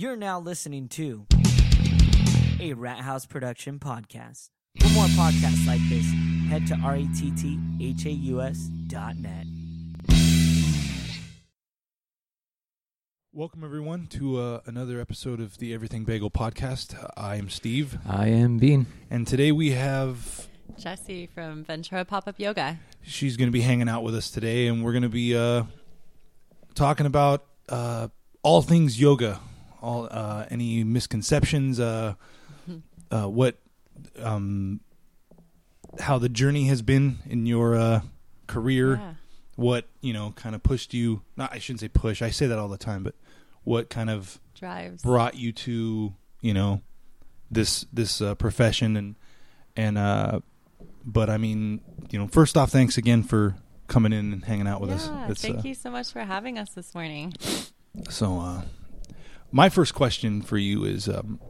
You're now listening to a Rat House production podcast. For more podcasts like this, head to rethaus dot net. Welcome, everyone, to uh, another episode of the Everything Bagel podcast. I am Steve, I am Bean. and today we have. Jessy from Ventura Pop Up Yoga. She's going to be hanging out with us today, and we're going to be uh, talking about uh, all things yoga, all uh, any misconceptions, uh, uh, what, um, how the journey has been in your uh, career, Yeah. what you know, kind of pushed you. Not, I shouldn't say push. I say that all the time, but what kind of Drives. brought you to you know this this uh, profession and and uh but i mean you know first off thanks again for coming in and hanging out with us It's, thank uh, you so much for having us this morning. so uh my first question for you is um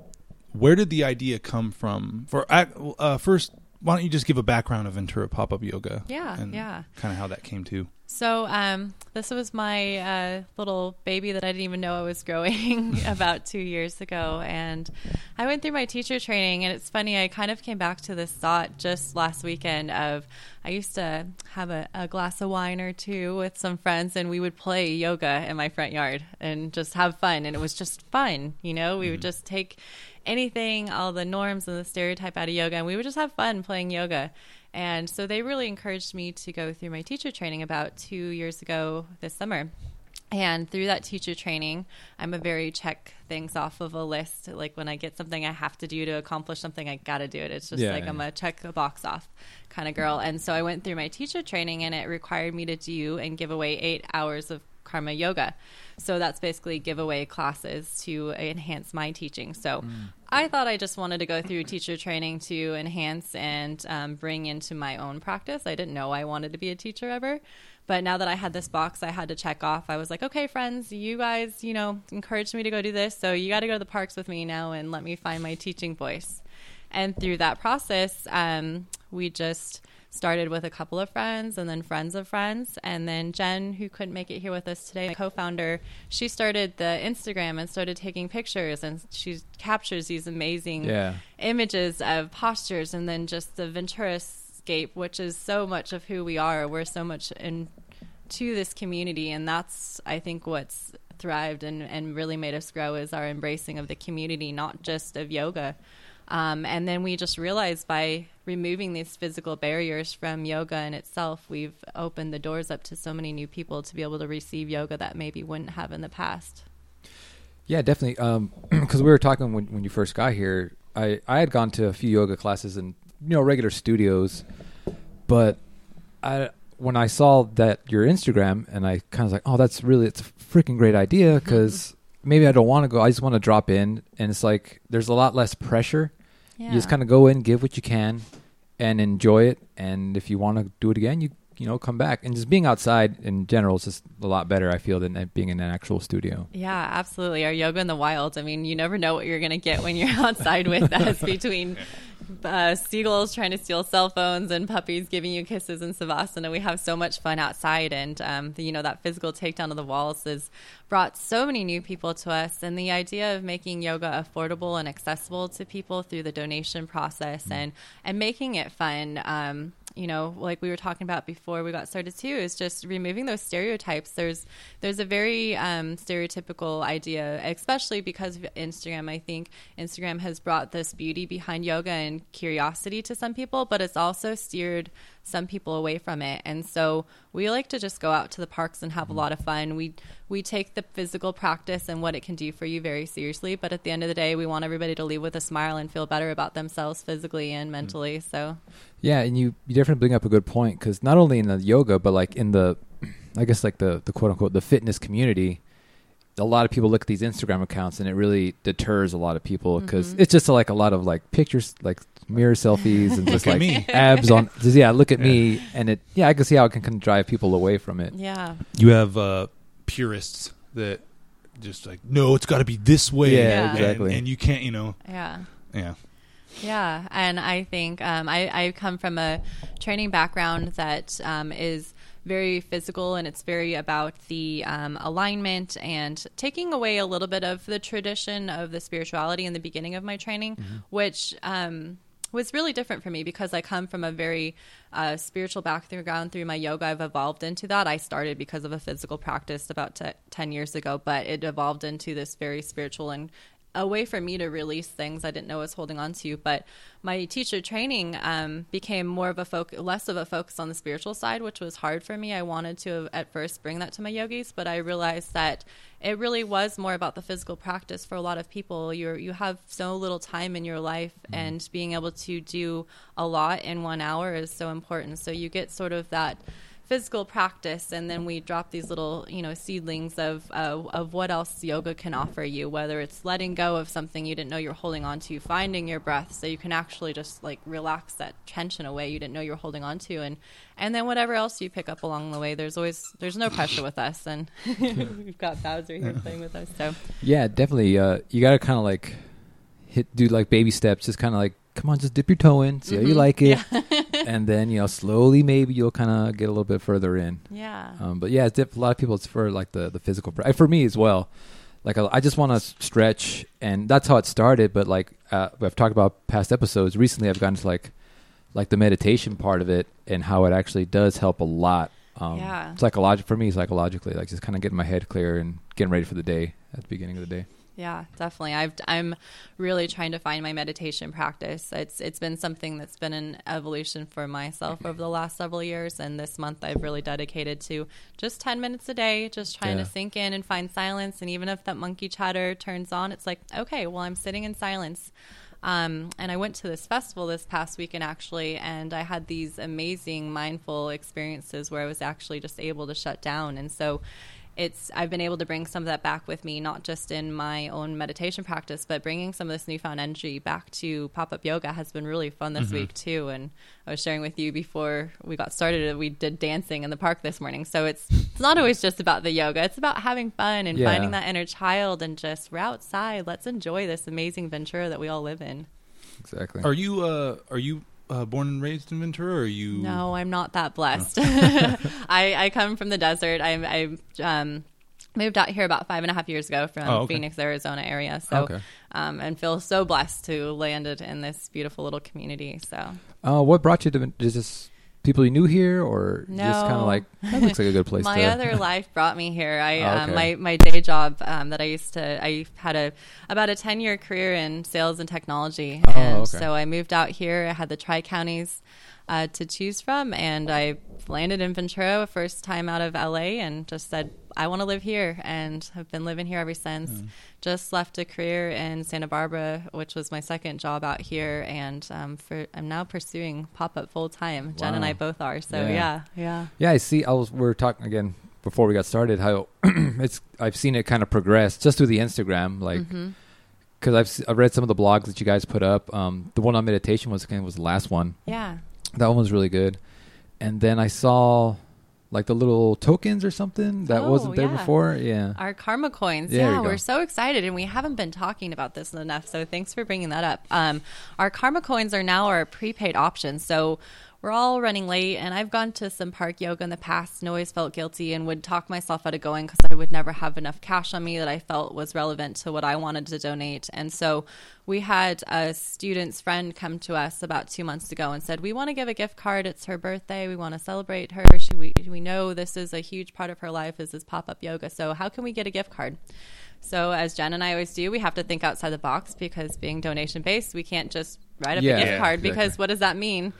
where did the idea come from? For uh first why don't you just give a background of ventura pop-up yoga Yeah, and yeah. kind of how that came to So, um, this was my uh, little baby that I didn't even know I was growing about two years ago. And I went through my teacher training, and it's funny, I kind of came back to this thought just last weekend of I used to have a, a glass of wine or two with some friends, and we would play yoga in my front yard and just have fun. And it was just fun, you know, we would just take anything, all the norms and the stereotype out of yoga, and we would just have fun playing yoga. And so they really encouraged me to go through my teacher training about two years ago this summer. And through that teacher training, I'm a very check things off of a list. Like when I get something I have to do to accomplish something, I got to do it. It's just Yeah, like. I'm a check a box off kind of girl. And so I went through my teacher training and it required me to do and give away eight hours of karma yoga. So that's basically giveaway classes to enhance my teaching. So I thought I just wanted to go through teacher training to enhance and um, bring into my own practice. I didn't know I wanted to be a teacher ever. But now that I had this box I had to check off, I was like, okay, friends, you guys, you know, encouraged me to go do this. So you got to go to the parks with me now and let me find my teaching voice. And through that process, um, we just started with a couple of friends and then friends of friends. And then Jen, who couldn't make it here with us today, my co founder, she started the Instagram and started taking pictures and she captures these amazing Yeah. images of postures and then just the Ventura scape, which is so much of who we are. We're so much into this community and that's I think what's thrived and, and really made us grow is our embracing of the community, not just of yoga. Um, and then we just realized by removing these physical barriers from yoga in itself, we've opened the doors up to so many new people to be able to receive yoga that maybe wouldn't have in the past. Yeah, definitely. Um, because we were talking when when you first got here. I I had gone to a few yoga classes in you know regular studios, but I when I saw that your Instagram and I kind of like, oh, that's really it's a freaking great idea because maybe I don't want to go. I just want to drop in, and it's like there's a lot less pressure. You just kind of go in, give what you can, and enjoy it. And if you want to do it again, you you know come back. And just being outside in general is just a lot better. I feel than being in an actual studio. Yeah, absolutely. Our yoga in the wild. I mean, you never know what you're going to get when you're outside with us between uh, seagulls trying to steal cell phones and puppies giving you kisses in Savasana. We have so much fun outside. And, um, the, you know, that physical takedown of the walls has brought so many new people to us. And the idea of making yoga affordable and accessible to people through the donation process and, and making it fun. Um, you know, like we were talking about before we got started too, is just removing those stereotypes. There's there's a very um, stereotypical idea, especially because of Instagram. I think Instagram has brought this beauty behind yoga and curiosity to some people, but it's also steered some people away from it. And so we like to just go out to the parks and have a lot of fun. We we take the physical practice and what it can do for you very seriously, but at the end of the day, we want everybody to leave with a smile and feel better about themselves physically and mentally. So Yeah, and you, you definitely bring up a good point because not only in the yoga, but like in the, I guess like the the quote unquote the fitness community, a lot of people look at these Instagram accounts and it really deters a lot of people because Mhm. it's just like a lot of like pictures, like mirror selfies and just like me. abs on. Just, yeah, look at me, and it. Yeah, I can see how it can, can drive people away from it. yeah. you have uh purists that just like no it's got to be this way Yeah, Yeah. And- exactly. and, you can't you know Yeah. yeah Yeah, and I think um, I, I come from a training background that um, is very physical and it's very about the um, alignment and taking away a little bit of the tradition of the spirituality in the beginning of my training, which um, was really different for me because I come from a very uh, spiritual background through my yoga. I've evolved into that. I started because of a physical practice about t- 10 years ago, but it evolved into this very spiritual and a way for me to release things I didn't know I was holding on to. But my teacher training um, became more of a focus, less of a focus on the spiritual side, which was hard for me. I wanted to at first bring that to my yogis, but I realized that it really was more about the physical practice for a lot of people. You you have so little time in your life, and being able to do a lot in one hour is so important. So you get sort of that physical practice and then we drop these little you know seedlings of uh, of what else yoga can offer you whether it's letting go of something you didn't know you're holding on to finding your breath so you can actually just like relax that tension away you didn't know you were holding on to and and then whatever else you pick up along the way there's always there's no pressure with us and we've got Bowser here playing with us so Yeah, definitely. Uh, you got to kind of like hit, do like baby steps. Just kind of like, come on, just dip your toe in, see how you like it, and then you know slowly maybe you'll kind of get a little bit further in. yeah Um, but yeah, it's diff- a lot of people it's for like the the physical. pra- For me as well. Like I, I just want to stretch, and that's how it started. But like uh, I've talked about past episodes recently, I've gotten to like like the meditation part of it and how it actually does help a lot. Um, Yeah. Psychologic for me, psychologically, like just kind of getting my head clear and getting ready for the day at the beginning of the day. Yeah, definitely. I've I'm really trying to find my meditation practice. It's it's been something that's been an evolution for myself over the last several years and this month I've really dedicated to just 10 minutes a day, just trying Yeah. to sink in and find silence and even if that monkey chatter turns on, it's like, okay, well I'm sitting in silence. Um, and I went to this festival this past weekend actually, and I had these amazing mindful experiences where I was actually just able to shut down. And so it's I've been able to bring some of that back with me, not just in my own meditation practice, but bringing some of this newfound energy back to pop up yoga has been really fun this week too. And I was sharing with you before we got started, we did dancing in the park this morning. So it's it's not always just about the yoga; it's about having fun and Yeah. finding that inner child and just we're outside. Let's enjoy this amazing Ventura that we all live in. Exactly. Are you uh, are you uh, born and raised in Ventura? Or are you? No, I'm not that blessed. I, I come from the desert. I, I um, moved out here about five and a half years ago from Oh, okay. Phoenix, Arizona area. So, Okay. um, and feel so blessed to landed in this beautiful little community. So, Uh, what brought you to? Is this people you knew here, or just kind of like that looks like a good place? my to, other life brought me here. I Oh, um, my my day job um, that I used to I had a about a ten year career in sales and technology, Oh, and okay. so I moved out here. I had the tri counties uh, to choose from, and I landed in Ventura first time out of LA, and just said I want to live here, and have been living here ever since. Hmm. Just left a career in Santa Barbara, which was my second job out here, and um, for I'm now pursuing pop up full time. Jen and I both are. So Yeah. yeah, yeah. Yeah, I see. I was. we are talking again before we got started. How it's. I've seen it kind of progress just through the Instagram, like Mm-hmm. because I've s- I've read some of the blogs that you guys put up. Um, the one on meditation was was the last one. Yeah. That one was really good. And then I saw like the little tokens or something that Oh, wasn't there yeah. before. Yeah. Our karma coins. There yeah, we're so excited, and we haven't been talking about this enough. So thanks for bringing that up. Um, our karma coins are now our prepaid option. So we're all running late, and I've gone to some park yoga in the past and always felt guilty and would talk myself out of going because I would never have enough cash on me that I felt was relevant to what I wanted to donate. And so we had a student's friend come to us about two months ago and said, "We want to give a gift card. It's her birthday. We want to celebrate her. She, we we know this is a huge part of her life is this pop up yoga. So how can we get a gift card?" So as Jen and I always do, we have to think outside the box because being donation based, we can't just write up Yeah, a gift yeah, card exactly. because what does that mean?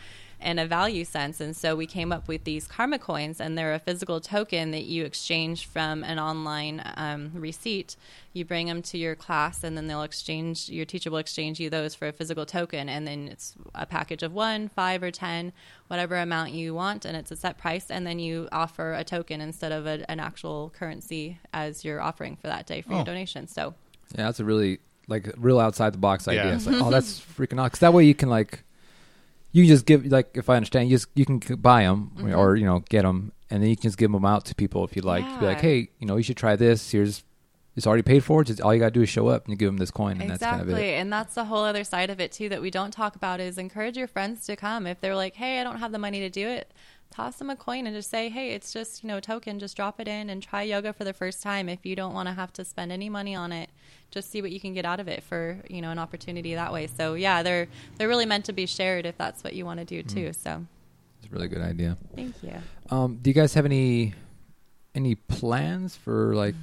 In a value sense. And so we came up with these karma coins, and they're a physical token that you exchange from an online um, receipt. You bring them to your class, and then they'll exchange, your teacher will exchange you those for a physical token. And then it's a package of one, five, or 10, whatever amount you want, and it's a set price. And then you offer a token instead of a, an actual currency as your offering for that day for Oh. your donation. So, Yeah, that's a really like real outside the box idea. Yeah. It's like, oh, that's freaking awesome. 'Cause that way you can like, you just give like if I understand, you just you can buy them Mm-hmm. or you know get them, and then you can just give them out to people if you like. Be like, hey, you know, you should try this. Here's it's already paid for. Just all you gotta do is show up and you give them this coin, and exactly. that's kind of it. And that's the whole other side of it too that we don't talk about is encourage your friends to come. If they're like, "Hey, I don't have the money to do it." Toss them a coin and just say, hey, it's just, you know, a token, just drop it in and try yoga for the first time. If you don't want to have to spend any money on it, just see what you can get out of it for, you know, an opportunity that way. So yeah, they're, they're really meant to be shared if that's what you want to do too. So It's a really good idea. thank you. Um, do you guys have any any plans for like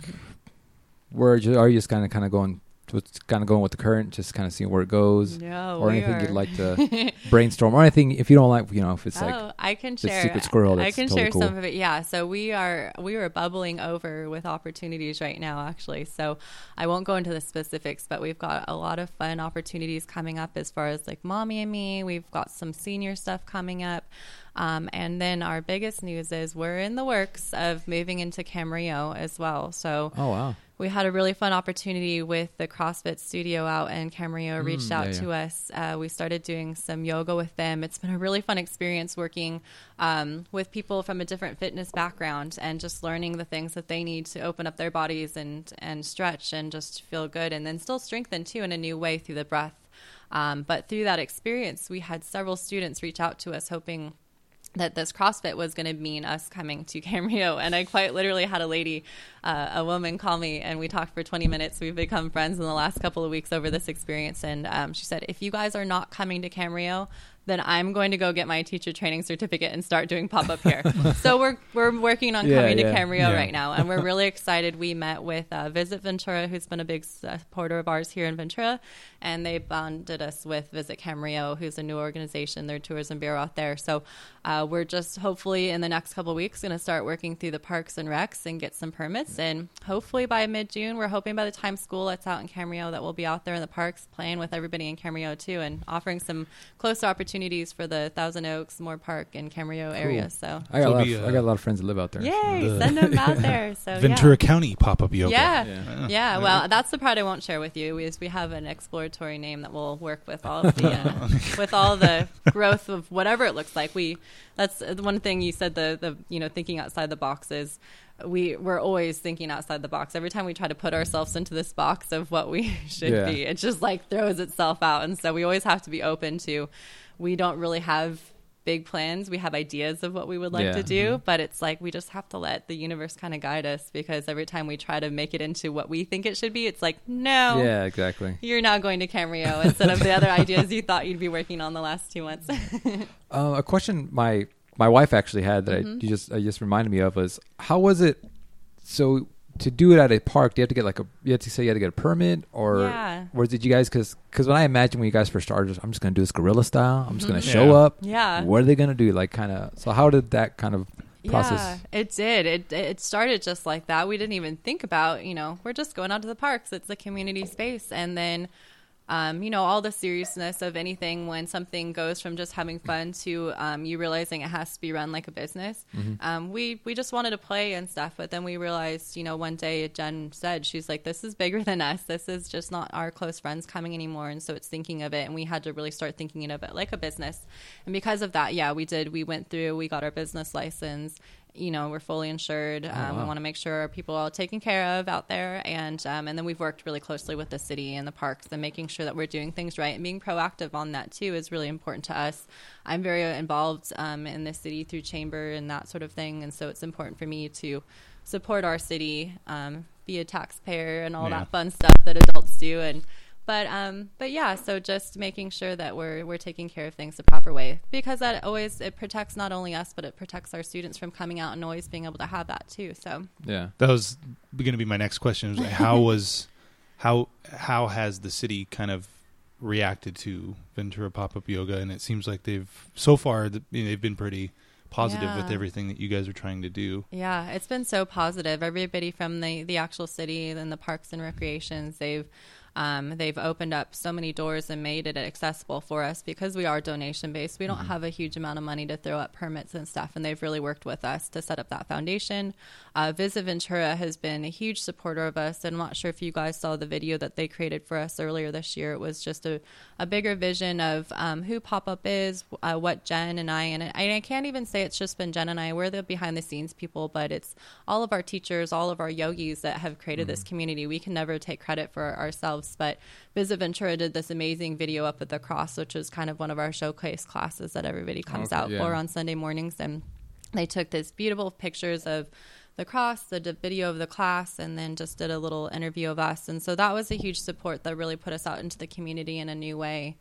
where are you just kind of kind of going what's kind of going with the current, just kind of seeing where it goes, No, or anything are- you'd like to brainstorm, or anything if you don't like, you know, if it's oh, like I can the share. secret squirrel, I can totally share cool. some of it. Yeah. So we are we are bubbling over with opportunities right now, actually. So I won't go into the specifics, but we've got a lot of fun opportunities coming up as far as like mommy and me. We've got some senior stuff coming up. Um, and then our biggest news is we're in the works of moving into Camarillo as well. So oh wow, we had a really fun opportunity with the CrossFit studio out in Camarillo reached Mm, out yeah, to us. Uh, we started doing some yoga with them. It's been a really fun experience working um, with people from a different fitness background and just learning the things that they need to open up their bodies and and stretch and just feel good and then still strengthen too in a new way through the breath. Um, but through that experience, we had several students reach out to us hoping that this CrossFit was going to mean us coming to Camarillo. And I quite literally had a lady, uh, a woman, call me, and we talked for 20 minutes. We've become friends in the last couple of weeks over this experience. And um, she said, if you guys are not coming to Camarillo, then I'm going to go get my teacher training certificate and start doing pop up here. so we're we're working on Yeah, coming yeah. to Camarillo Yeah. right now, and we're really excited. We met with uh, Visit Ventura, who's been a big supporter of ours here in Ventura, and they bonded us with Visit Camarillo, who's a new organization, their tourism bureau out there. So uh, we're just hopefully in the next couple of weeks going to start working through the parks and recs and get some permits, and hopefully by mid June, we're hoping by the time school lets out in Camarillo that we'll be out there in the parks playing with everybody in Camarillo too, and offering some closer opportunities for the Thousand Oaks, Moorpark, and Camarillo area. So. I got So a lot. be, of, uh, I got a lot of friends that live out there. Yay! The- Send them out there. So Ventura yeah. County pop up yoga. Yeah. Yeah. yeah, Well, that's the part I won't share with you. Is we have an exploratory name that we'll work with all of the uh, with all the growth of whatever it looks like. We that's the one thing you said. The the you know thinking outside the box is we we're always thinking outside the box. Every time we try to put ourselves into this box of what we should Yeah. be, it just like throws itself out. And so we always have to be open to. We don't really have big plans. We have ideas of what we would like Yeah. to do, but it's like we just have to let the universe kind of guide us because every time we try to make it into what we think it should be, it's like, no, Yeah, exactly. you're now going to Camarillo instead of the other ideas you thought you'd be working on the last two months. Uh, a question my my wife actually had that Mm-hmm. I, you just I just reminded me of was how was it? So to do it at a park, do you have to get like a you have to say you had to get a permit or Yeah. or did you guys because because when I imagine when you guys first started, I'm just gonna do this guerrilla style. I'm just gonna show Yeah. up. Mm-hmm. Yeah. What are they gonna do? Like kind of. So how did that kind of process? Yeah, it did. It it started just like that. We didn't even think about, you know, we're just going out to the parks. It's a community space, and then, um, you know, all the seriousness of anything when something goes from just having fun to um, you realizing it has to be run like a business. Um, we we just wanted to play and stuff, but then we realized, you know, one day Jen said she's like, "This is bigger than us. This is just not our close friends coming anymore." And so it's thinking of it, and we had to really start thinking of it like a business. And because of that, yeah, we did. We went through. We got our business license you know we're fully insured. Um, We wow. want to make sure our people are all taken care of out there, and um, and then we've worked really closely with the city and the parks and making sure that we're doing things right and being proactive on that too is really important to us. I'm very involved um, in the city through chamber and that sort of thing, and so it's important for me to support our city, um, be a taxpayer, and all Yeah. that fun stuff that adults do, and. But um, but yeah, so just making sure that we're we're taking care of things the proper way because that always it protects not only us but it protects our students from coming out and always being able to have that too. So Yeah. That was going to be my next question. Was like, how was how how has the city kind of reacted to Ventura pop up yoga? And it seems like they've so far you know, they've been pretty positive with everything that you guys are trying to do. Yeah, it's been so positive. Everybody from the the actual city and the parks and recreations, they've um, they've opened up so many doors and made it accessible for us because we are donation based. We don't have a huge amount of money to throw up permits and stuff, and they've really worked with us to set up that foundation. Uh, Visit Ventura has been a huge supporter of us, and I'm not sure if you guys saw the video that they created for us earlier this year. It was just a, a bigger vision of um, who Pop Up is, uh, what Jen and I, and I, I can't even say it's just been Jen and I. We're the behind the scenes people, but it's all of our teachers, all of our yogis that have created this community. We can never take credit for ourselves, but Visit Ventura did this amazing video up at the cross, which is kind of one of our showcase classes that everybody comes Okay, out yeah. for on Sunday mornings. And they took this beautiful pictures of the cross, the video of the class, and then just did a little interview of us. And so that was a huge support that really put us out into the community in a new way.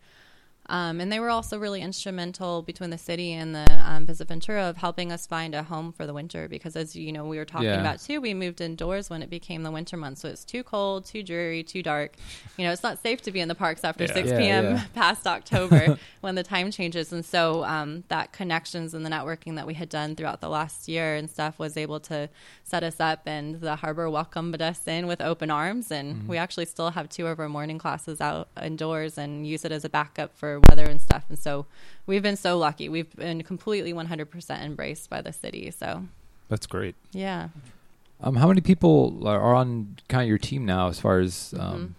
Um, and they were also really instrumental between the city and the um, Visit Ventura of helping us find a home for the winter because, as you know, we were talking Yeah. about too, we moved indoors when it became the winter months. So it's too cold, too dreary, too dark. You know, it's not safe to be in the parks after Yeah. 6 Yeah, p.m. past October when the time changes. And so um, that connections and the networking that we had done throughout the last year and stuff was able to set us up. And the harbor welcomed us in with open arms. And Mm-hmm. we actually still have two of our morning classes out indoors and use it as a backup for weather and stuff. And so we've been so lucky. We've been completely 100% embraced by the city. So, That's great. yeah. Um, how many people are are on kind of your team now, as far as um,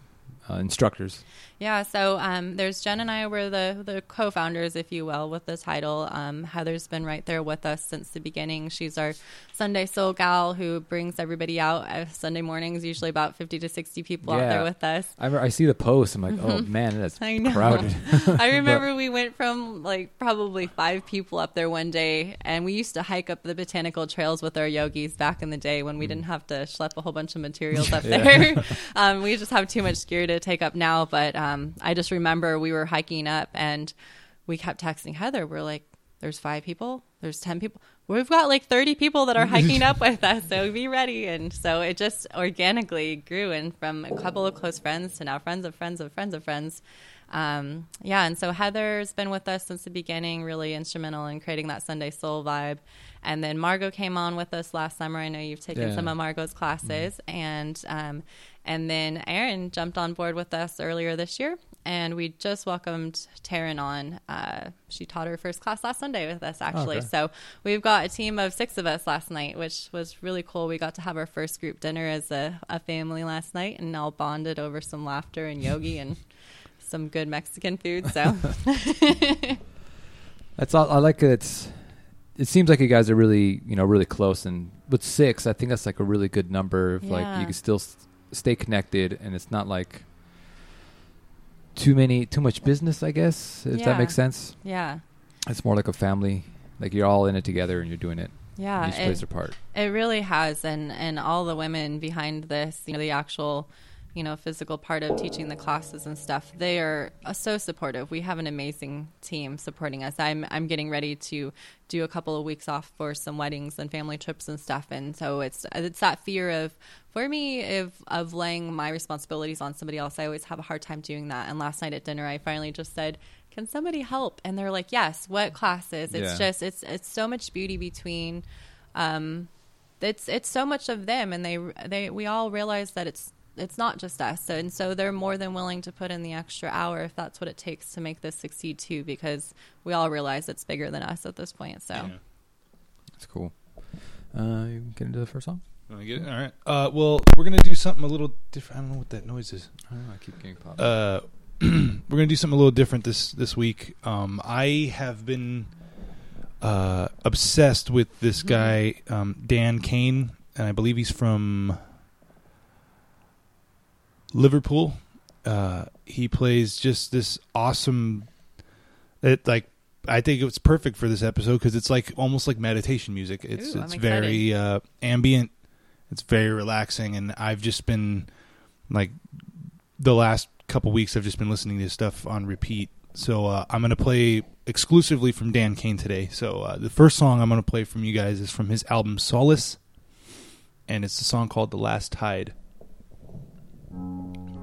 Mm-hmm. uh, instructors? Yeah, so um, there's Jen and I were the the co-founders, if you will, with the title. Um, Heather's been right there with us since the beginning. She's our Sunday Soul gal who brings everybody out uh, Sunday mornings. Usually about fifty to sixty people out there with us. I, I see the post. I'm like, oh man, that's. I know. crowded. I remember we went from like probably five people up there one day, and we used to hike up the botanical trails with our yogis back in the day when we didn't have to schlep a whole bunch of materials up there. um, we just have too much gear to take up now. But um, Um, I just remember we were hiking up, and we kept texting Heather. We're like, "There's five people. There's ten people." We've got like 30 people that are hiking up with us, so be ready. And so it just organically grew, and from a couple of close friends to now friends of friends of friends of friends um, yeah, and so Heather's been with us since the beginning, really instrumental in creating that Sunday Soul vibe. And then Margot came on with us last summer. I know you've taken Yeah. some of Margot's classes, and um, and then Erin jumped on board with us earlier this year, and we just welcomed Taryn on. Uh, she taught her first class last Sunday with us, actually. Okay. So we've got a team of six of us last night, which was really cool. We got to have our first group dinner as a, a family last night, and all bonded over some laughter and yogi and some good Mexican food. So That's all. I like it. It's. It seems like you guys are really, you know, really close, and with six, I think that's like a really good number. Of like you can still s- stay connected, and it's not like too many, too much business. I guess if Yeah. that makes sense. yeah, It's more like a family. Like you're all in it together, and you're doing it. yeah, Each plays it, their part. it really has, and and all the women behind this, you know, the actual. You know, physical part of teaching the classes and stuff. They are uh, so supportive. We have an amazing team supporting us. I'm I'm getting ready to do a couple of weeks off for some weddings and family trips and stuff, and so it's it's that fear of for me of of laying my responsibilities on somebody else. I always have a hard time doing that. And last night at dinner, I finally just said, "Can somebody help?" And they're like, "Yes." What classes? It's Yeah. just it's it's so much beauty between. Um, it's it's so much of them, and they they we all realize that it's it's not just us, and so they're more than willing to put in the extra hour if that's what it takes to make this succeed too, because we all realize it's bigger than us at this point. So. Yeah. It's cool. Uh, you can get into the first song. Want to get it? All right. Uh, well, we're gonna do something a little different. I don't know what that noise is. I don't know. I keep getting popped. Uh, we're gonna do something a little different this this week. Um, I have been uh, obsessed with this guy um, Dan Caine, and I believe he's from Liverpool. Uh, he plays just this awesome. It like I think it's perfect for this episode because it's like almost like meditation music. It's Ooh, I'm it's very uh, ambient. It's very relaxing, and I've just been like the last couple weeks I've just been listening to stuff on repeat. So uh, I'm going to play exclusively from Dan Caine today. So uh, the first song I'm going to play from you guys is from his album Solace, and it's a song called "The Last Tide." Thank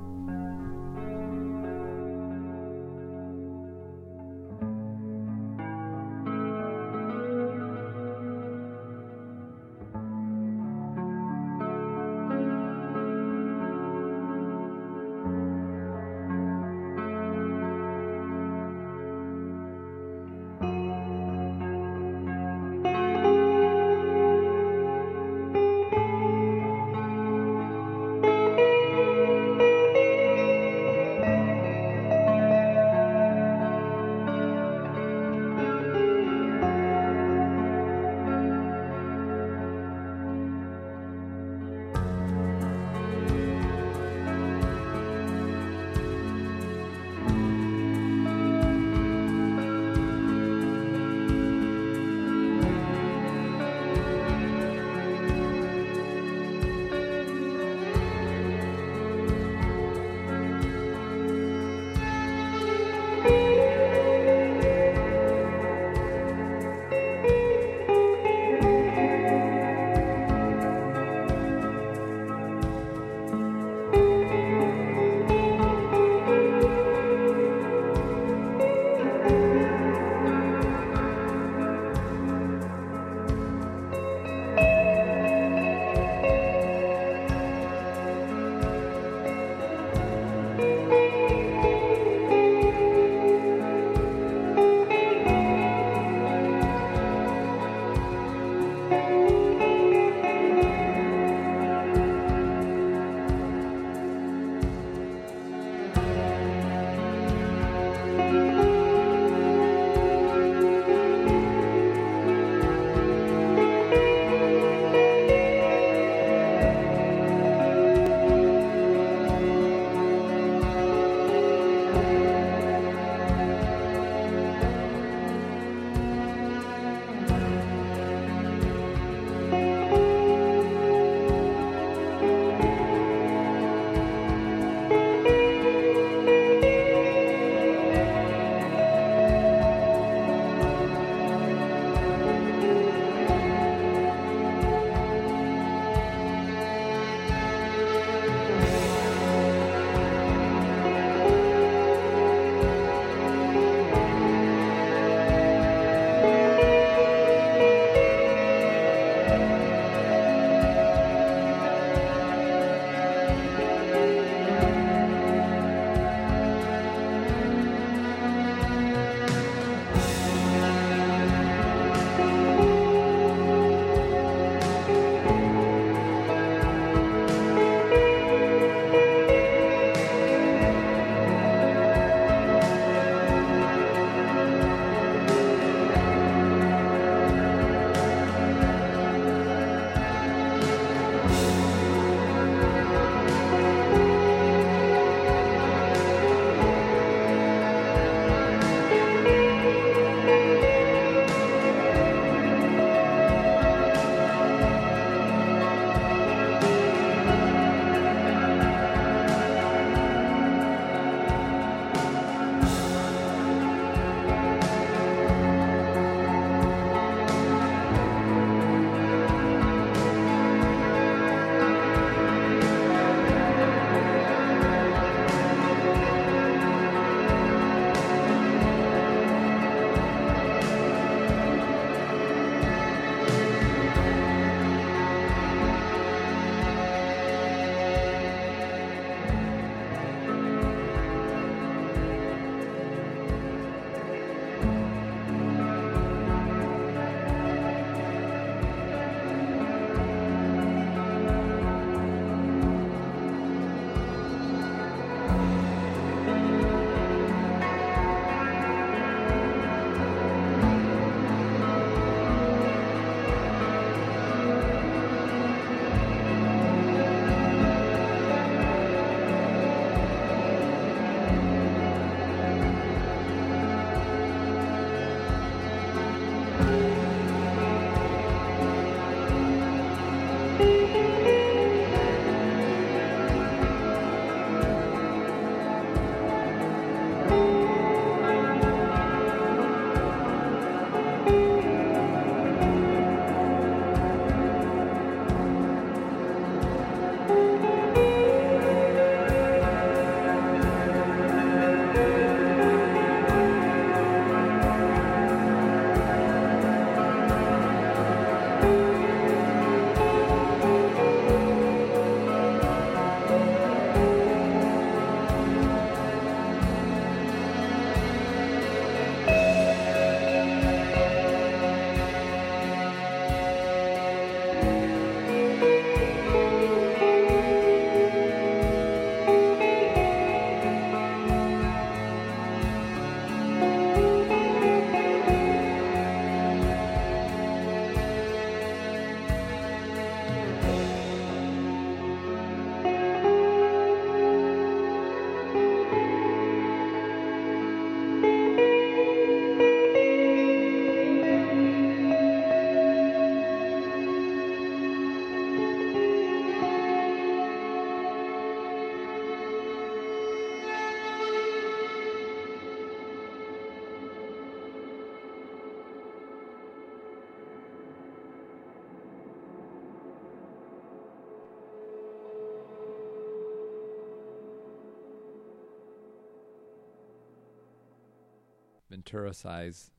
Ventura size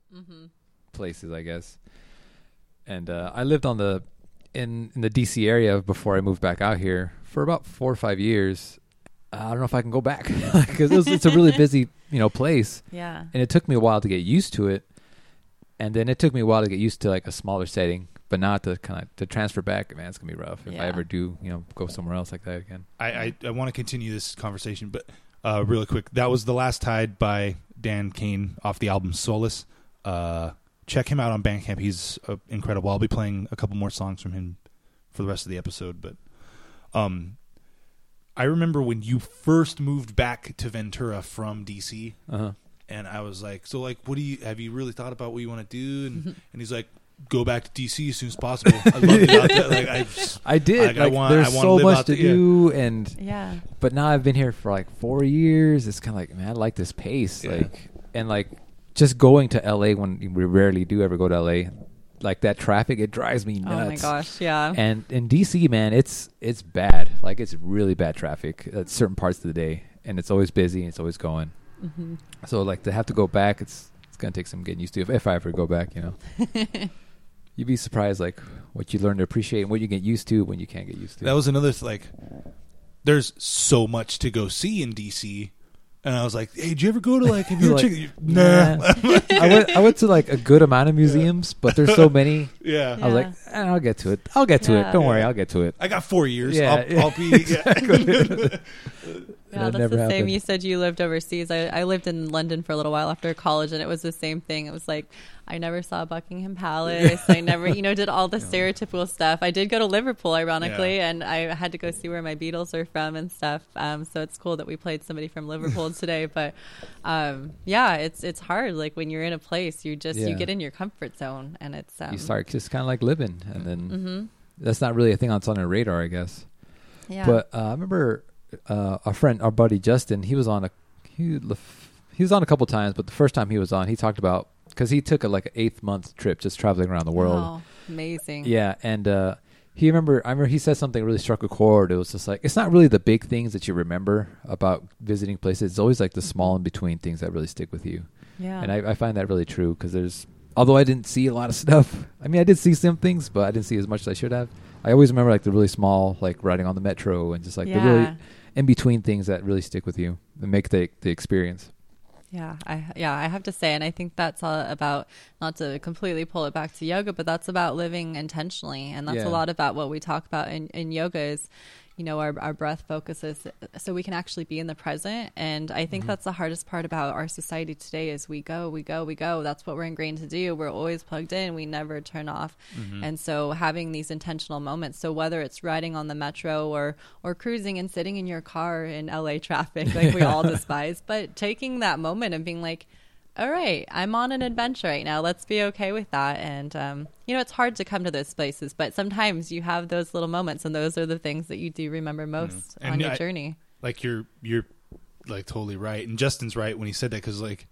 places, I guess. And uh, I lived on the in in the DC area before I moved back out here for about four or five years. I don't know if I can go back because it it's a really busy, you know, place, Yeah. and it took me a while to get used to it. And then it took me a while to get used to like a smaller setting, but not to kind of to transfer back. Man, it's gonna be rough if I ever do, you know, go somewhere else like that again. I, I, I want to continue this conversation, but uh, really quick. That was The Last Tide by Dan Caine off the album Solace. Uh, check him out on Bandcamp. He's uh, incredible. I'll be playing a couple more songs from him for the rest of the episode. But um, I remember when you first moved back to Ventura from DC, Uh huh. and I was like, "So, like, what do you have you really thought about what you want to do?" And and he's like, "Go back to DC as soon as possible." I love it out there. Like, I just, I did. Like, I Like, want- I there's wanna so live much out to the- yeah. do, and Yeah. but now I've been here for like four years. It's kind of like, man, I like this pace. Yeah. Like, and like just going to LA when we rarely do ever go to LA, like that traffic, it drives me nuts. Oh my gosh. Yeah. And in DC, man, it's it's bad. Like it's really bad traffic at certain parts of the day, and it's always busy. and It's always going. hmm So like to have to go back, it's it's gonna take some getting used to. If, if I ever go back, you know, you'd be surprised like what you learn to appreciate and what you get used to when you can't get used to. That was another th- like. There's so much to go see in DC, and I was like, "Hey, did you ever go to like? Have you ever Like, checked? Nah, I went I went to like a good amount of museums, but there's so many. yeah. I was like, eh, I'll get to it. I'll get to Yeah. it. Don't worry, I'll get to it. I got four years. Yeah, I'll, yeah. I'll be. Yeah. Yeah, that's never the same. happened. You said you lived overseas. I, I lived in London for a little while after college, and it was the same thing. It was like I never saw Buckingham Palace. I never, you know, did all the stereotypical stuff. I did go to Liverpool, ironically, Yeah. and I had to go see where my Beatles are from and stuff. Um, so it's cool that we played somebody from Liverpool today. But um, yeah, it's it's hard. Like when you're in a place, you just Yeah. you get in your comfort zone, and it's um, you start just kind of like living, and then hmm that's not really a thing that's on your radar, I guess. Yeah, But uh, I remember uh, our friend, our buddy Justin. He was on a he he was on a couple times, but the first time he was on, he talked about because he took a like an eighth month trip just traveling around the world. Oh, amazing. Yeah, and uh, he remember. I remember he said something really struck a chord. It was just like it's not really the big things that you remember about visiting places. It's always like the small in between things that really stick with you. yeah. And I, I find that really true because there's although I didn't see a lot of stuff. I mean, I did see some things, but I didn't see as much as I should have. I always remember like the really small, like riding on the metro and just like the really in between things that really stick with you and make the the experience. Yeah, I yeah, I have to say, and I think that's all about not to completely pull it back to yoga, but that's about living intentionally, and that's Yeah. a lot about what we talk about in in yoga is, you know our, our breath focuses so we can actually be in the present. And i think mm-hmm. that's the hardest part about our society today is we go we go we go. That's what we're ingrained to do. We're always plugged in. We never turn off. Mm-hmm. And so having these intentional moments so whether it's riding on the metro or or cruising and sitting in your car in la traffic like we all despise but taking that moment and being like all right, I'm on an adventure right now. Let's be okay with that. And, um, you know, it's hard to come to those places, but sometimes you have those little moments, and those are the things that you do remember most And on your I- journey. like you're you're like totally right and justin's right when he said that because like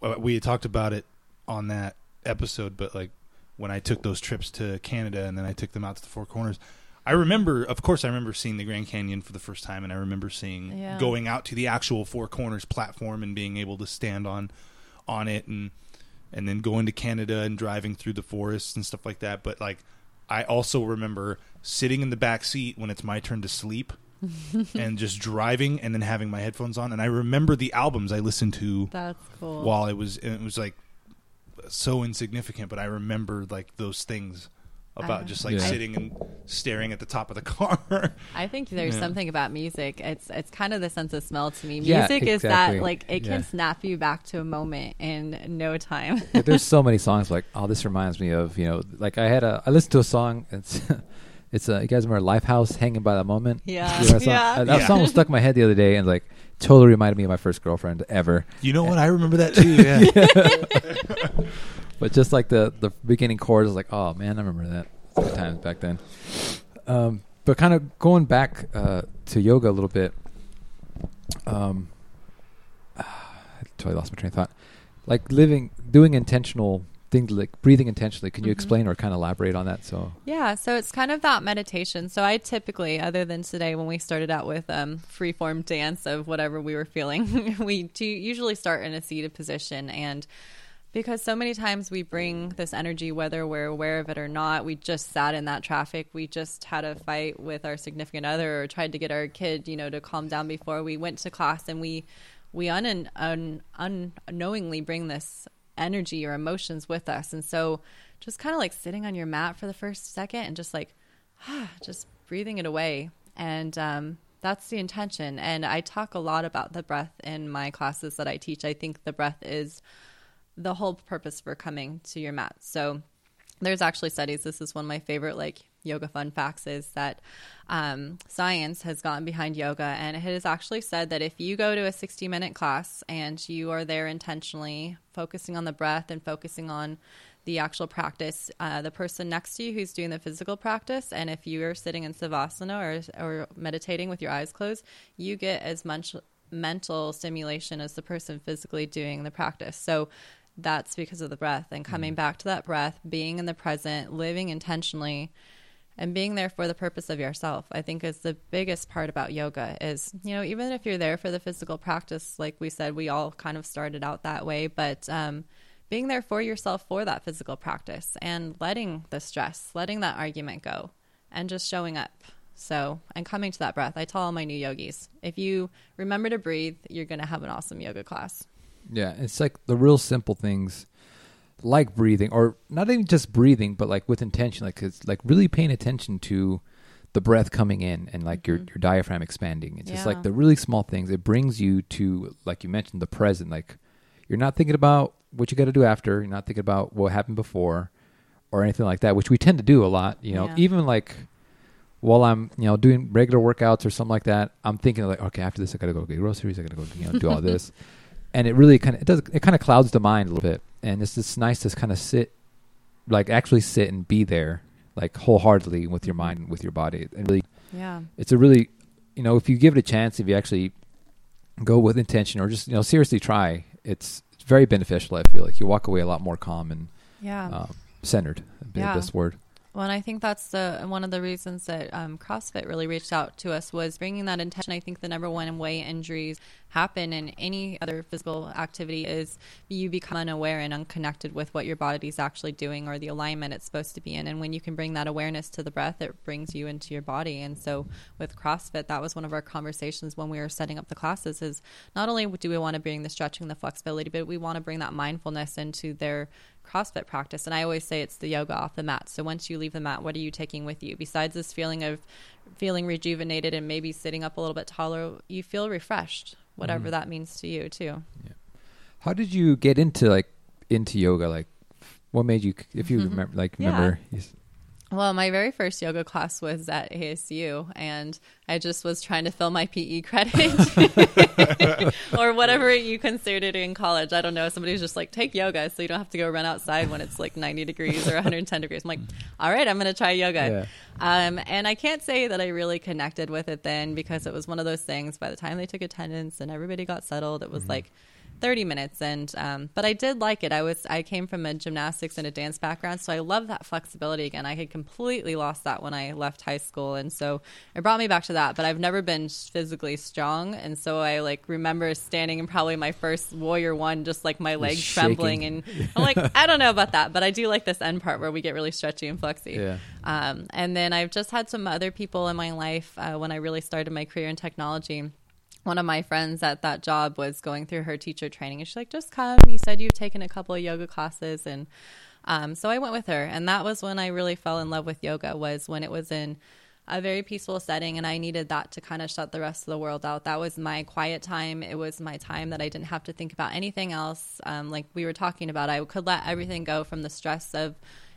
uh, we had talked about it on that episode but like when i took those trips to canada and then i took them out to the four corners i remember of course i remember seeing the grand canyon for the first time and i remember seeing Yeah. going out to the actual four corners platform and being able to stand on on it and and then going to canada and driving through the forests and stuff like that. But like i also remember sitting in the back seat when it's my turn to sleep and just driving and then having my headphones on. And I remember the albums I listened to That's cool. while I was and it was like so insignificant but I remember like those things about just like Yeah. sitting and staring at the top of the car. I think there's Yeah. something about music. It's it's kind of the sense of smell to me. Yeah, Music is that like it can Yeah. snap you back to a moment in no time. Like, there's so many songs like oh this reminds me of you know like I had a I listened to a song it's it's uh, you guys remember Lifehouse hanging by the moment Yeah. You know that song? Yeah. Uh, that Yeah. song was stuck in my head the other day and like totally reminded me of my first girlfriend ever you know what? I remember that too. Yeah. but just like the the beginning chords was like oh man I remember that good times back then um, but kind of going back uh, to yoga a little bit um, I totally lost my train of thought like living doing intentional things like breathing intentionally can you Mhm. explain or kind of elaborate on that so Yeah, so it's kind of that meditation. So I typically, other than today when we started out with um, free form dance of whatever we were feeling, we do usually start in a seated position. And because so many times we bring this energy, whether we're aware of it or not, we just sat in that traffic. We just had a fight with our significant other or tried to get our kid, you know, to calm down before we went to class. And we, we un, un, unknowingly bring this energy or emotions with us. And so just kind of like sitting on your mat for the first second and just like, ah, just breathing it away. And um, that's the intention. And I talk a lot about the breath in my classes that I teach. I think the breath is the whole purpose for coming to your mat. So there's actually studies. This is one of my favorite like yoga fun facts is that um, science has gotten behind yoga and it has actually said that if you go to a 60 minute class and you are there intentionally focusing on the breath and focusing on the actual practice, uh, the person next to you who's doing the physical practice, and if you are sitting in savasana or, or meditating with your eyes closed, you get as much mental stimulation as the person physically doing the practice. So that's because of the breath and coming back to that breath, being in the present, living intentionally, and being there for the purpose of yourself. I think is the biggest part about yoga is, you know, even if you're there for the physical practice, like we said, we all kind of started out that way, but um, being there for yourself for that physical practice and letting the stress, letting that argument go, and just showing up. So, and coming to that breath. I tell all my new yogis, if you remember to breathe, you're going to have an awesome yoga class. Yeah, it's like the real simple things, like breathing, or not even just breathing, but like with intention, like it's like really paying attention to the breath coming in and like your mm-hmm. your diaphragm expanding. It's just like the really small things. It brings you to, like you mentioned, the present. Like you're not thinking about what you got to do after. You're not thinking about what happened before, or anything like that, which we tend to do a lot. You know, Yeah. even like while I'm, you know, doing regular workouts or something like that, I'm thinking like, okay, after this, I got to go get groceries. I got to go, you know, do all this, and it really kind of it does it kind of clouds the mind a little bit, and it's just nice to kind of sit, like actually sit and be there, like wholeheartedly with your mind, and with your body, and really, Yeah. it's a really, you know, if you give it a chance, if you actually go with intention or just you know seriously try, it's it's very beneficial. I feel like you walk away a lot more calm and Yeah. um, centered. Yeah. best word. Well, and I think that's the one of the reasons that um, CrossFit really reached out to us was bringing that intention. I think the number one way injuries happen in any other physical activity is you become unaware and unconnected with what your body's actually doing or the alignment it's supposed to be in. And when you can bring that awareness to the breath, it brings you into your body. And so with CrossFit, that was one of our conversations when we were setting up the classes is not only do we want to bring the stretching, the flexibility, but we want to bring that mindfulness into their CrossFit practice. And I always say it's the yoga off the mat. So once you leave the mat, what are you taking with you? Besides this feeling of feeling rejuvenated and maybe sitting up a little bit taller, you feel refreshed whatever mm. that means to you too. Yeah. How did you get into like into yoga? Like, what made you? If you remember, like, remember. Well, my very first yoga class was at ASU, and I just was trying to fill my PE credit or whatever you considered it in college. I don't know. Somebody was just like, take yoga so you don't have to go run outside when it's like 90 degrees or 110 degrees. I'm like, all right, I'm going to try yoga. Yeah. Um, and I can't say that I really connected with it then because it was one of those things. By the time they took attendance and everybody got settled, it was mm-hmm. like, 30 minutes and um, but i did like it. I was i came from a gymnastics and a dance background so i love that flexibility again. I had completely lost that when i left high school and so it brought me back to that but i've never been physically strong and so i like remember standing in probably my first warrior one just like my legs trembling and i'm like i don't know about that but i do like this end part where we get really stretchy and flexy. Yeah. um, and then i've just had some other people in my life uh, when i really started my career in technology one of my friends at that job was going through her teacher training and she's like just come. You said you've taken a couple of yoga classes and um, so i went with her. And that was when i really fell in love with yoga was when it was in a very peaceful setting and i needed that to kind of shut the rest of the world out. That was my quiet time. It was my time that i didn't have to think about anything else. Um, like we were talking about i could let everything go from the stress of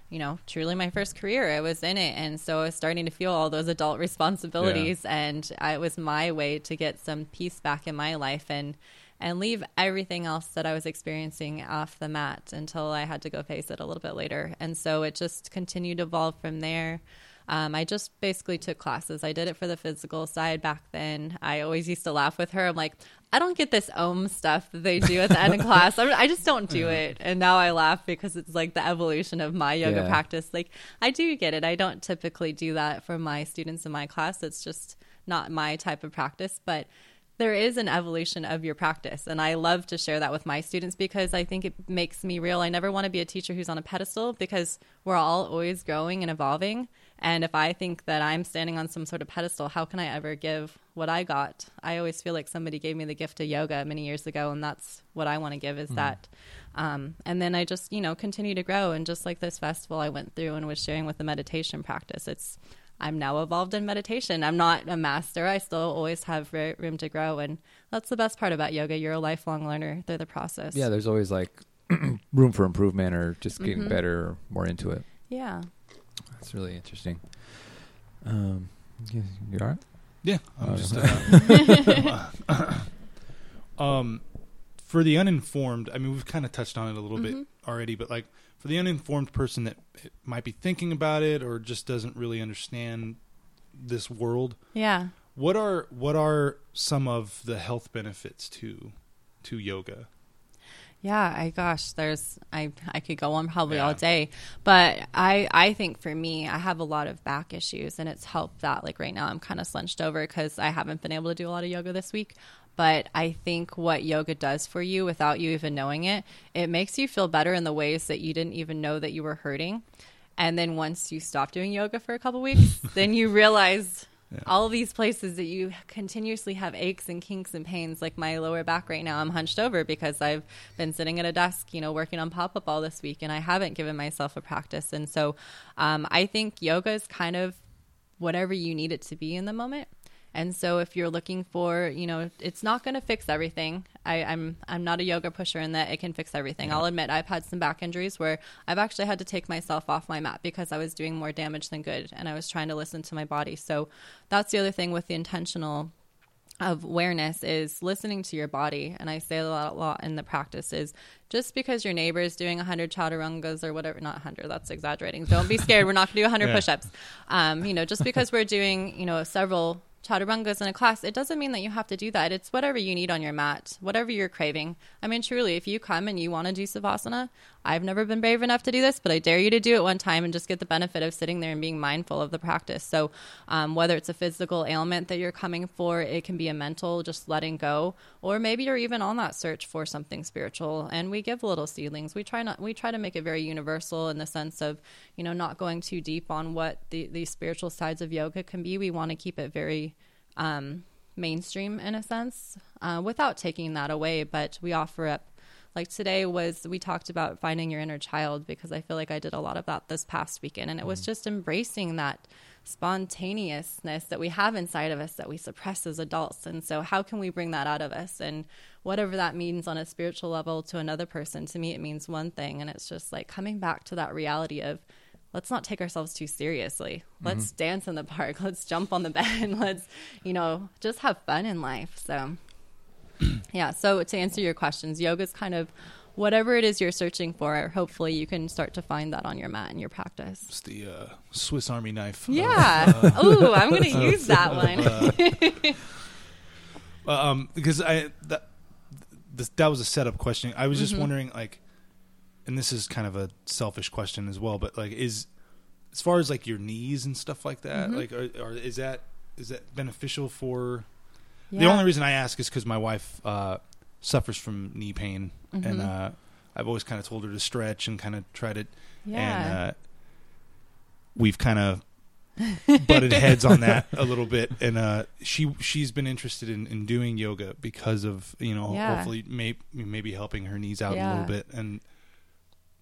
you know, truly my first career. I was in it. And so I was starting to feel all those adult responsibilities. Yeah. And I, it was my way to get some peace back in my life and, and leave everything else that I was experiencing off the mat until I had to go face it a little bit later. And so it just continued to evolve from there. Um, I just basically took classes. I did it for the physical side back then. I always used to laugh with her. I'm like, I don't get this om stuff that they do at the end of class. I just don't do it. And now I laugh because it's like the evolution of my yoga yeah. practice. Like, I do get it. I don't typically do that for my students in my class. It's just not my type of practice. But there is an evolution of your practice. And I love to share that with my students because I think it makes me real. I never want to be a teacher who's on a pedestal because we're all always growing and evolving. And if I think that I'm standing on some sort of pedestal, how can I ever give what I got? I always feel like somebody gave me the gift of yoga many years ago, and that's what I want to give is mm. that. Um, and then I just, you know, continue to grow. And just like this festival I went through and was sharing with the meditation practice, it's I'm now evolved in meditation. I'm not a master. I still always have room to grow, and that's the best part about yoga. You're a lifelong learner through the process. Yeah, there's always like room for improvement or just getting mm-hmm. better or more into it. Yeah. That's really interesting. Um, you, you all right? Yeah, I'm oh, just. Uh, um, for the uninformed, I mean, we've kind of touched on it a little mm-hmm. bit already, but like for the uninformed person that might be thinking about it or just doesn't really understand this world, yeah. What are what are some of the health benefits to to yoga? Yeah, I gosh, there's I I could go on probably yeah. all day, but I I think for me, I have a lot of back issues, and it's helped that like right now I'm kind of slunched over because I haven't been able to do a lot of yoga this week. But I think what yoga does for you without you even knowing it, it makes you feel better in the ways that you didn't even know that you were hurting. And then once you stop doing yoga for a couple weeks, then you realize yeah. all these places that you continuously have aches and kinks and pains like my lower back right now i'm hunched over because i've been sitting at a desk you know working on pop-up all this week and i haven't given myself a practice and so um, i think yoga is kind of whatever you need it to be in the moment and so if you're looking for, you know, it's not going to fix everything. I, am I'm, I'm not a yoga pusher in that it can fix everything. I'll admit I've had some back injuries where I've actually had to take myself off my mat because I was doing more damage than good, and I was trying to listen to my body. So that's the other thing with the intentional of awareness is listening to your body. And I say a lot, a lot in the practice is just because your neighbor is doing 100 chaturangas or whatever, not 100, that's exaggerating. Don't be scared. We're not going to do 100 yeah. push ups. Um, you know, just because we're doing, you know, several chaturangas in a class, it doesn't mean that you have to do that. It's whatever you need on your mat, whatever you're craving. I mean, truly, if you come and you want to do savasana, I've never been brave enough to do this, but I dare you to do it one time and just get the benefit of sitting there and being mindful of the practice. So, um, whether it's a physical ailment that you're coming for, it can be a mental, just letting go, or maybe you're even on that search for something spiritual. And we give little seedlings. We try not, we try to make it very universal in the sense of, you know, not going too deep on what the, the spiritual sides of yoga can be. We want to keep it very, um, mainstream in a sense, uh, without taking that away. But we offer up like today was we talked about finding your inner child because I feel like I did a lot of that this past weekend and it was mm. just embracing that spontaneousness that we have inside of us that we suppress as adults and so how can we bring that out of us and whatever that means on a spiritual level to another person to me it means one thing and it's just like coming back to that reality of let's not take ourselves too seriously. Let's mm-hmm. dance in the park. Let's jump on the bed. Let's, you know, just have fun in life. So, yeah. So, to answer your questions, yoga is kind of whatever it is you're searching for. Hopefully, you can start to find that on your mat in your practice. It's the uh, Swiss Army knife. Yeah. uh, Ooh, I'm going to use that one. uh, um, because I that this, that was a setup question. I was just Mm-hmm. wondering, like, and this is kind of a selfish question as well, but like, is as far as like your knees and stuff like that, Mm-hmm. like, are, are is that is that beneficial for? The only reason I ask is because my wife uh, suffers from knee pain, and Mm-hmm. uh, I've always kind of told her to stretch and kind of try to, and Yeah. uh, we've kind of butted heads on that a little bit, and uh, she she's been interested in, in doing yoga because of you know Yeah. hopefully may, maybe helping her knees out a little bit, and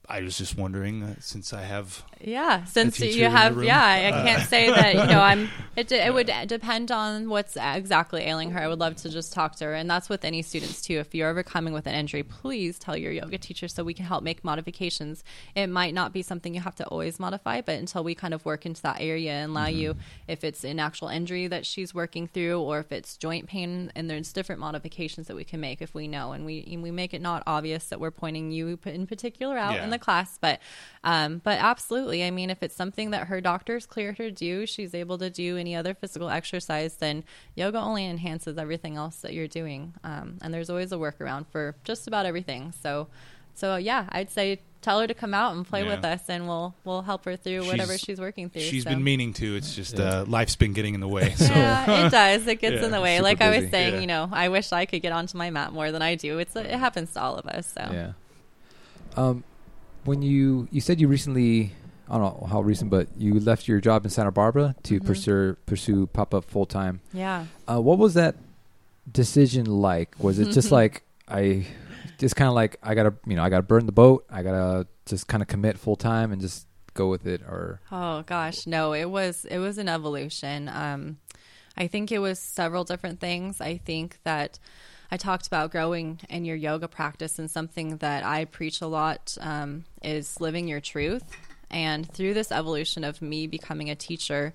I was just wondering uh, since I have Yeah, since you have, room. yeah, I Uh, can't say that you know I'm. It it would depend on what's exactly ailing her. I would love to just talk to her, and that's with any students too. If you're ever coming with an injury, please tell your yoga teacher so we can help make modifications. It might not be something you have to always modify, but until we kind of work into that area and allow you, if it's an actual injury that she's working through, or if it's joint pain, and there's different modifications that we can make if we know, and we and we make it not obvious that we're pointing you in particular out Yeah. In the class, but um, but absolutely, I mean, if it's something that her doctors cleared her to do, she's able to do any other physical exercise, then yoga only enhances everything else that you're doing. Um, and there's always a workaround for just about everything. So, so yeah, I'd say tell her to come out and play Yeah. with us, and we'll we'll help her through whatever She's- she's working through. she's so. been meaning to. It's just Yeah. uh, life's been getting in the way. So Yeah, it does. It gets Yeah, in the way. super Like I was saying, Yeah. you know, I wish I could get onto my mat more than I do. It's it happens to all of us. So Yeah. Um, when you you said you recently, I don't know how recent, but you left your job in Santa Barbara to Mhm. pursue pursue pop up full time. yeah. Uh, what was that decision like? Was it just like I, just kind of like I gotta you know I gotta burn the boat. I gotta just kind of commit full time and just go with it, or Oh gosh, no, it was it was an evolution. Um, I think it was several different things. I think that I talked about growing in your yoga practice, and something that I preach a lot um, is living your truth. And through this evolution of me becoming a teacher,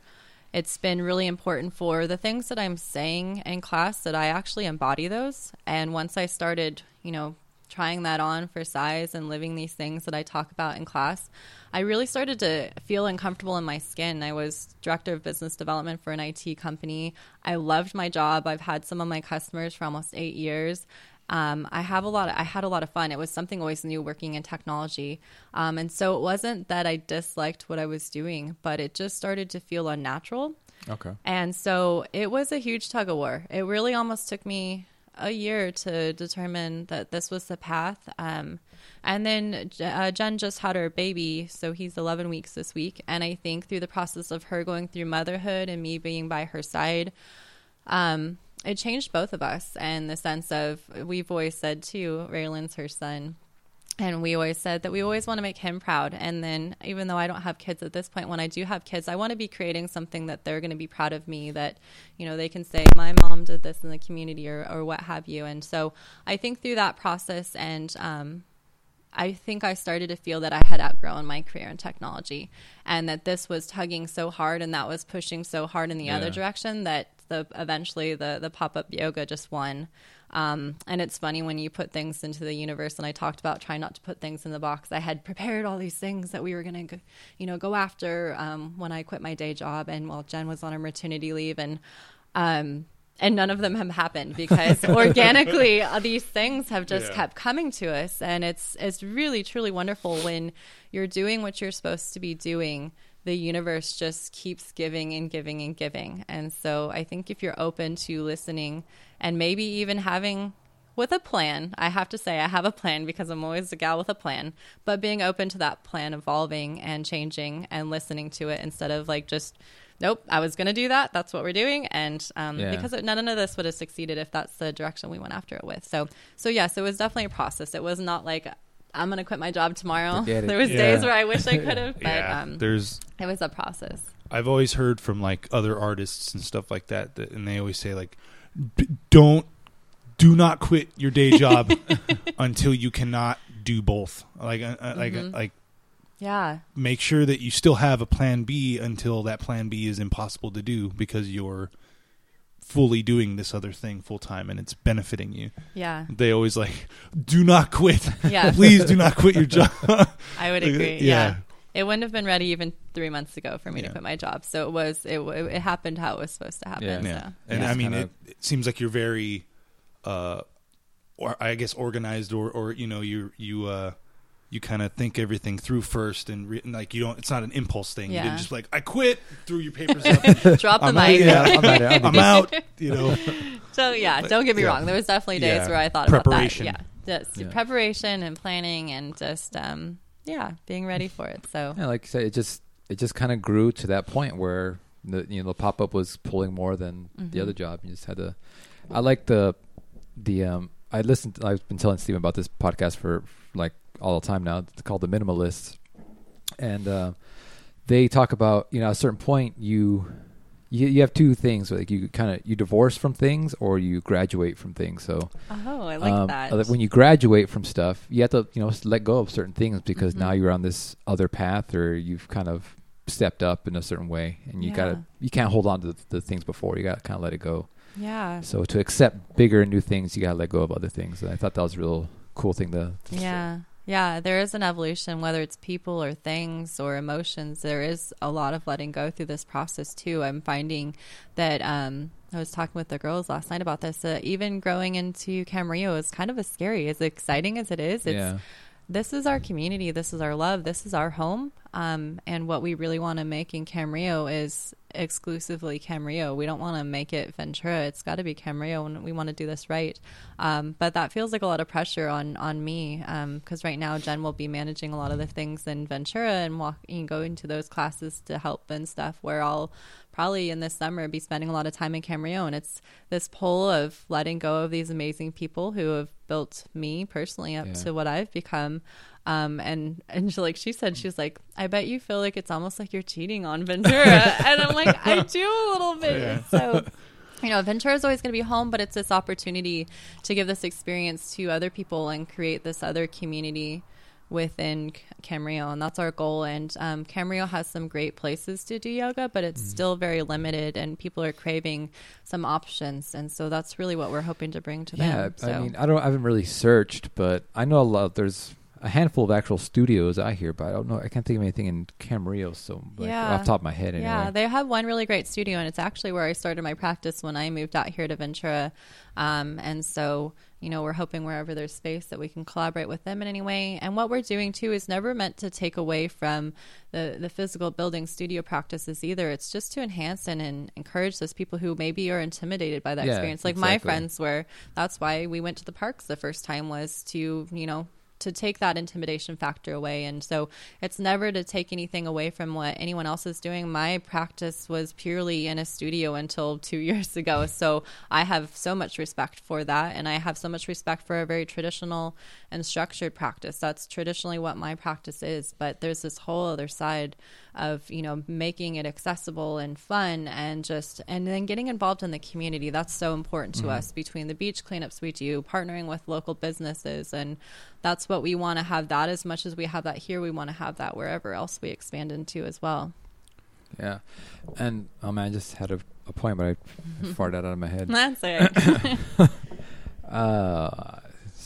it's been really important for the things that I'm saying in class that I actually embody those. And once I started, you know, trying that on for size and living these things that I talk about in class, I really started to feel uncomfortable in my skin. I was director of business development for an IT company. I loved my job. I've had some of my customers for almost eight years. Um, I have a lot. Of, I had a lot of fun. It was something always new working in technology, um, and so it wasn't that I disliked what I was doing, but it just started to feel unnatural. okay, And so it was a huge tug of war. It really almost took me a year to determine that this was the path. Um, and then uh, Jen just had her baby, so he's 11 weeks this week. And I think through the process of her going through motherhood and me being by her side, um, it changed both of us. And the sense of we've always said too, Raylan's her son, and we always said that we always want to make him proud. And then, even though I don't have kids at this point, when I do have kids, I want to be creating something that they're going to be proud of me, that, you know, they can say, my mom did this in the community or, or what have you. And so I think through that process, and um, I think I started to feel that I had outgrown my career in technology and that this was tugging so hard and that was pushing so hard in the other direction that the eventually the the pop-up yoga just won. Um, and it's funny when you put things into the universe and I talked about trying not to put things in the box. I had prepared all these things that we were going to you know go after um, when I quit my day job and while Jen was on her maternity leave and Um, and none of them have happened because organically uh, these things have just Yeah. kept coming to us and it's it's really truly wonderful when you're doing what you're supposed to be doing the universe just keeps giving and giving and giving. And so i think if you're open to listening and maybe even having with a plan i have to say i have a plan because i'm always a gal with a plan but being open to that plan evolving and changing and listening to it instead of like just nope i was going to do that. That's what we're doing. And um, Yeah. because it, none of this would have succeeded if that's the direction we went after it with. So so yes it was definitely a process. It was not like i'm going to quit my job tomorrow there was Yeah. days where i wish i could have but yeah, um, there's it was a process I've always heard from like other artists and stuff like that, that and they always say like, "D- don't, do not quit your day job until you cannot do both. Like, uh, uh, like, uh, Mhm. like, yeah make sure that you still have a plan B until that plan B is impossible to do because you're fully doing this other thing full time and it's benefiting you. yeah They always like, do not quit. yeah Please do not quit your job. i would agree yeah. yeah. it wouldn't have been ready even three months ago for me Yeah. to quit my job so it was it, it happened how it was supposed to happen Yeah. Yeah. so And Yeah. I mean, it, it seems like you're very, uh, or I guess organized, or or you know, you you uh, you kind of think everything through first, and, re- and like you don't. It's not an impulse thing. You Yeah. didn't just like I quit, threw your papers up, drop the I'm out, mic yeah. I'm not- I'm I'm out. You know, So yeah, don't get me yeah. wrong. There was definitely days Yeah. where I thought Preparation. about that. Yeah, just Yeah. preparation and planning and just um, yeah, being ready for it. So Yeah, like you said, it just it just kind of grew to that point where the you know the pop up was pulling more than the Mhm. other job. You just had to. I like the the um. I listened. I've been telling Steven about this podcast for like all the time now. It's called the Minimalists, and uh, they talk about you know at a certain point you you, you have two things like you kind of you divorce from things or you graduate from things. So oh, I like um, that. When you graduate from stuff, you have to, you know, let go of certain things because now Mhm. you're on this other path, or you've kind of stepped up in a certain way, and you Yeah. gotta, you can't hold on to the, the things before. You gotta kind of let it go. yeah, So to accept bigger and new things, you gotta let go of other things. And I thought that was real cool thing to. yeah, yeah. There is an evolution, whether it's people or things or emotions. There is a lot of letting go through this process too. I'm finding that um, I was talking with the girls last night about this. Uh, even growing into Camarillo is kind of a scary, as exciting as it is. It's yeah, this is our community. This is our love. This is our home. Um, and what we really want to make in Camarillo is exclusively Camarillo. We don't want to make it Ventura. It's got to be Camarillo, and we want to do this right. Um, but that feels like a lot of pressure on on me because right now Jen will be managing a lot of the things in Ventura and walking, going to those classes to help and stuff. Where I'll probably in this summer be spending a lot of time in Camarillo, and it's this pull of letting go of these amazing people who have built me personally up Yeah. to what I've become. Um, and and she, like she said, she's like, I bet you feel like it's almost like you're cheating on Ventura, and I'm like, I do a little bit. Yeah. So, you know, Ventura is always going to be home, but it's this opportunity to give this experience to other people and create this other community within C- Camarillo, and that's our goal. And um, Camarillo has some great places to do yoga, but it's still very limited, and people are craving some options, and so that's really what we're hoping to bring to yeah. them. So. I mean, I don't, I haven't really searched, but I know a lot. There's a handful of actual studios out here, but I don't know. I can't think of anything in Camarillo. So like, Yeah. off the top of my head, anyway. Yeah, they have one really great studio, and it's actually where I started my practice when I moved out here to Ventura. Um, and so, you know, we're hoping wherever there's space that we can collaborate with them in any way. And what we're doing too is never meant to take away from the the physical building studio practices either. It's just to enhance and, and encourage those people who maybe are intimidated by that Yeah, experience. Like my friends were. That's why we went to the parks the first time was to you know to take that intimidation factor away. And so it's never to take anything away from what anyone else is doing. My practice was purely in a studio until two years ago. So I have so much respect for that. And I have so much respect for a very traditional and structured practice. That's traditionally what my practice is. But there's this whole other side of, you know, making it accessible and fun and just, and then getting involved in the community. That's so important to us between the beach cleanups we do, partnering with local businesses. And that's what we want to have that as much as we have that here. We want to have that wherever else we expand into as well. Yeah, and oh man, I just had a, a point, but I farted out of my head. That's it. Uh,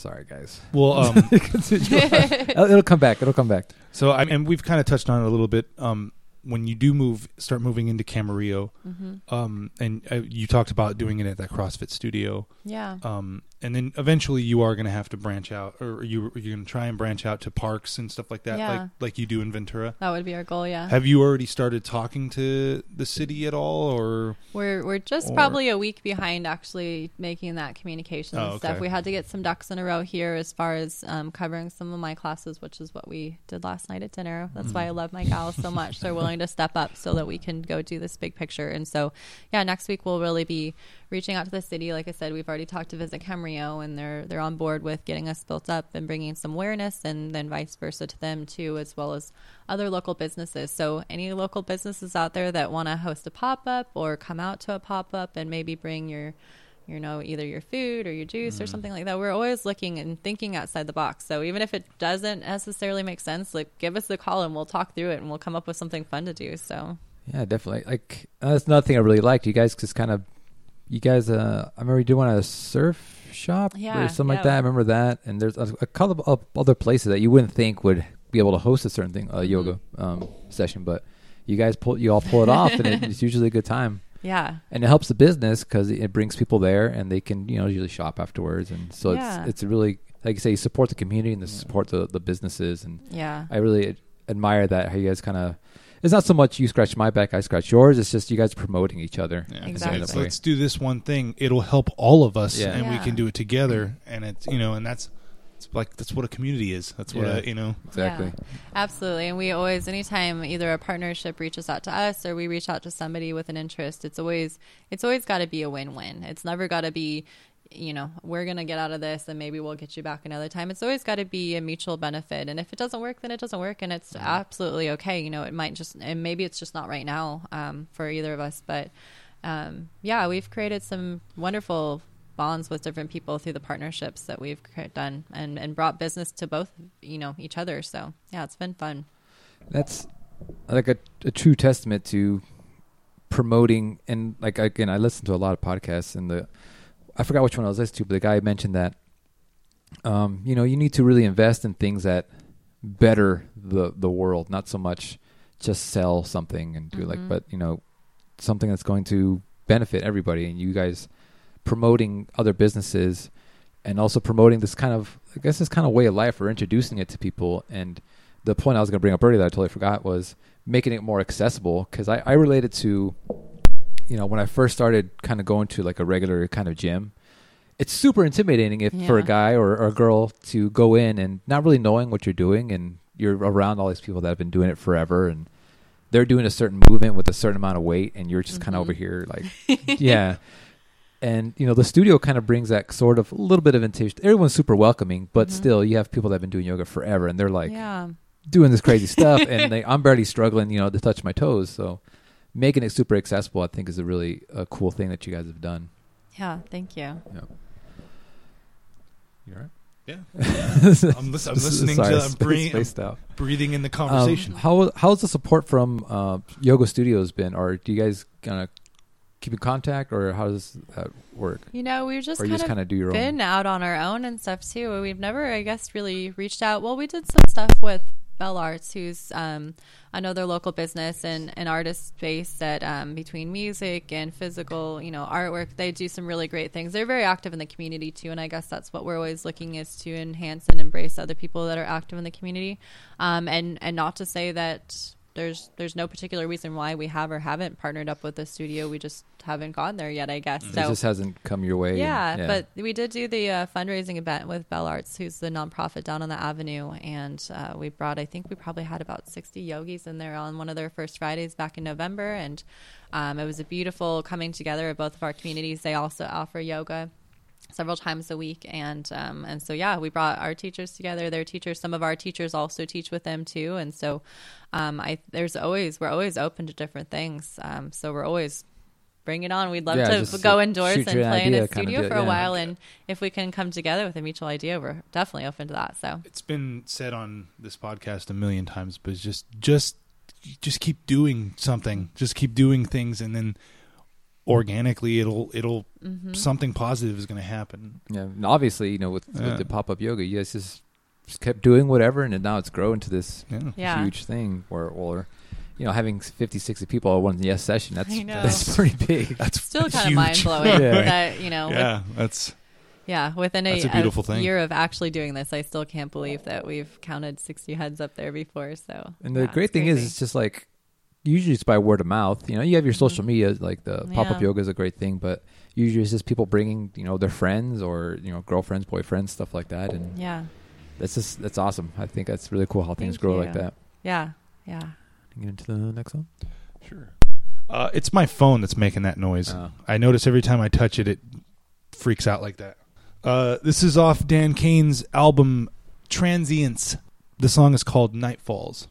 sorry guys. well, um, it'll, it'll come back. It'll come back. So I and we've kind of touched on it a little bit. Um, when you do move, start moving into Camarillo, Mm-hmm. um, and uh, you talked about doing it at that CrossFit studio, Yeah. um, and then eventually you are going to have to branch out, or you you're going to try and branch out to parks and stuff like that, Yeah. like like you do in Ventura. That would be our goal. Yeah. Have you already started talking to the city at all, or We're we're just Or- probably a week behind actually making that communication Oh, and stuff. okay. We had to get some ducks in a row here as far as um, covering some of my classes, which is what we did last night at dinner. That's why I Mm-hmm. love my gals so much. They're willing to step up so that we can go do this big picture. And so, yeah, next week we'll really be reaching out to the city. Like I said, we've already talked to Visit Camarillo, and they're they're on board with getting us built up and bringing some awareness, and then vice versa to them too, as well as other local businesses. So any local businesses out there that want to host a pop up or come out to a pop up and maybe bring your you know either your food or your juice or something like that we're always looking and thinking outside the box so even if it doesn't necessarily make sense like give us a call and we'll talk through it and we'll come up with something fun to do so Yeah, definitely. Like uh, that's another thing I really liked. You guys just kind of, you guys. Uh, I remember you did one at a surf shop Yeah, or something like that. I remember that. And there's a, a couple of other places that you wouldn't think would be able to host a certain thing, a yoga um, session, but you guys pull, you all pull it off, and it, it's usually a good time. Yeah And it helps the business because it brings people there, and they can you know usually shop afterwards, and so Yeah. it's it's really like you say you support the community and the support the the businesses and yeah I really admire that how you guys kind of. It's not so much you scratch my back, I scratch yours. It's just you guys promoting each other. Yeah, Exactly. let's, let's do this one thing. It'll help all of us, Yeah. and we can do it together. And it's you know, and that's it's like that's what a community is. That's what Yeah. a, you know. Exactly. Yeah, absolutely. And we always, anytime either a partnership reaches out to us or we reach out to somebody with an interest, it's always, it's always got to be a win-win. It's never got to be, you know, we're going to get out of this and maybe we'll get you back another time. It's always got to be a mutual benefit. And if it doesn't work, then it doesn't work. And it's absolutely okay. You know, it might just, and maybe it's just not right now um, for either of us. But um, yeah, we've created some wonderful bonds with different people through the partnerships that we've done and, and brought business to both, you know, each other. So yeah, it's been fun. That's like a, a true testament to promoting and like again, I listen to a lot of podcasts and the I forgot which one I was listening to, but the guy mentioned that um, you know, you need to really invest in things that better the the world, not so much just sell something and do like Mhm. but you know, something that's going to benefit everybody and you guys promoting other businesses and also promoting this kind of I guess this kind of way of life or introducing it to people. And the point I was going to bring up earlier that I totally forgot was making it more accessible because I, I related to you know when I first started kind of going to like a regular kind of gym it's super intimidating if for a guy or, or a girl to go in and not really knowing what you're doing and you're around all these people that have been doing it forever and they're doing a certain movement with a certain amount of weight and you're just kind of mm-hmm. over here like yeah and you know the studio kind of brings that sort of a little bit of invitation everyone's super welcoming but Mhm. still you have people that have been doing yoga forever and they're like yeah. doing this crazy stuff and they, i'm barely struggling you know to touch my toes so making it super accessible i think is a really a cool thing that you guys have done Yeah. Thank you. Yeah. you all right Yeah, I'm, lis- I'm listening Sorry, to. I I'm sp- breathing, spaced out. breathing in the Um, conversation. how how's the support from uh, yoga studios been or do you guys kind of keep in contact or how does that work You know, we've just or kind just of kind of do your been own out on our own and stuff too. We've never, I guess, really reached out. Well, we did some stuff with Bell Arts, who's um, another local business and an artist space that um, between music and physical, you know, artwork, they do some really great things. They're very active in the community too, and I guess that's what we're always looking is to enhance and embrace other people that are active in the community, um, and and not to say that. There's there's no particular reason why we have or haven't partnered up with the studio. We just haven't gone there yet, I guess. it So just hasn't come your way yeah, and- but we did do the uh, fundraising event with Bell Arts, who's the nonprofit down on the avenue, and uh, we brought. I think we probably had about sixty yogis in there on one of their first Fridays back in November, and um, it was a beautiful coming together of both of our communities. They also offer yoga several times a week. And um, and so yeah we brought our teachers together. Their teachers some of our teachers also teach with them too. And so um, I there's always we're always open to different things. Um, so we're always bring it on. We'd love Yeah, to go to indoors and your play in a studio deal, for a yeah. while. And if we can come together with a mutual idea we're definitely open to that. So it's been said on this podcast a million times, but just just just keep doing something. Just keep doing things, and then organically, it'll it'll Mm-hmm. something positive is going to happen. yeah and obviously you know with, Yeah. with the pop-up yoga you guys just, just kept doing whatever and now it's grown to this Yeah. yeah huge thing where or you know, having 50, 60 people at one yes session, that's that's pretty big. That's Still kind of huge. mind blowing Yeah. that you know. with- Yeah, that's yeah, within a, That's a beautiful thing. year of actually doing this, I still can't believe that we've counted sixty heads up there before. So, And the yeah, great it's thing is, it's just like usually it's by word of mouth. You know, you have your social media, like the pop up Yeah. yoga is a great thing, but usually it's just people bringing you know their friends or you know girlfriends, boyfriends, stuff like that, and yeah, that's just that's awesome. I think that's really cool how things Thank grow like you. that. yeah, yeah. Get into the next one. sure. Uh, it's my phone that's making that noise. Oh. I notice every time I touch it, it freaks out like that. Uh, this is off Dan Caine's album Transience. The song is called Night Falls.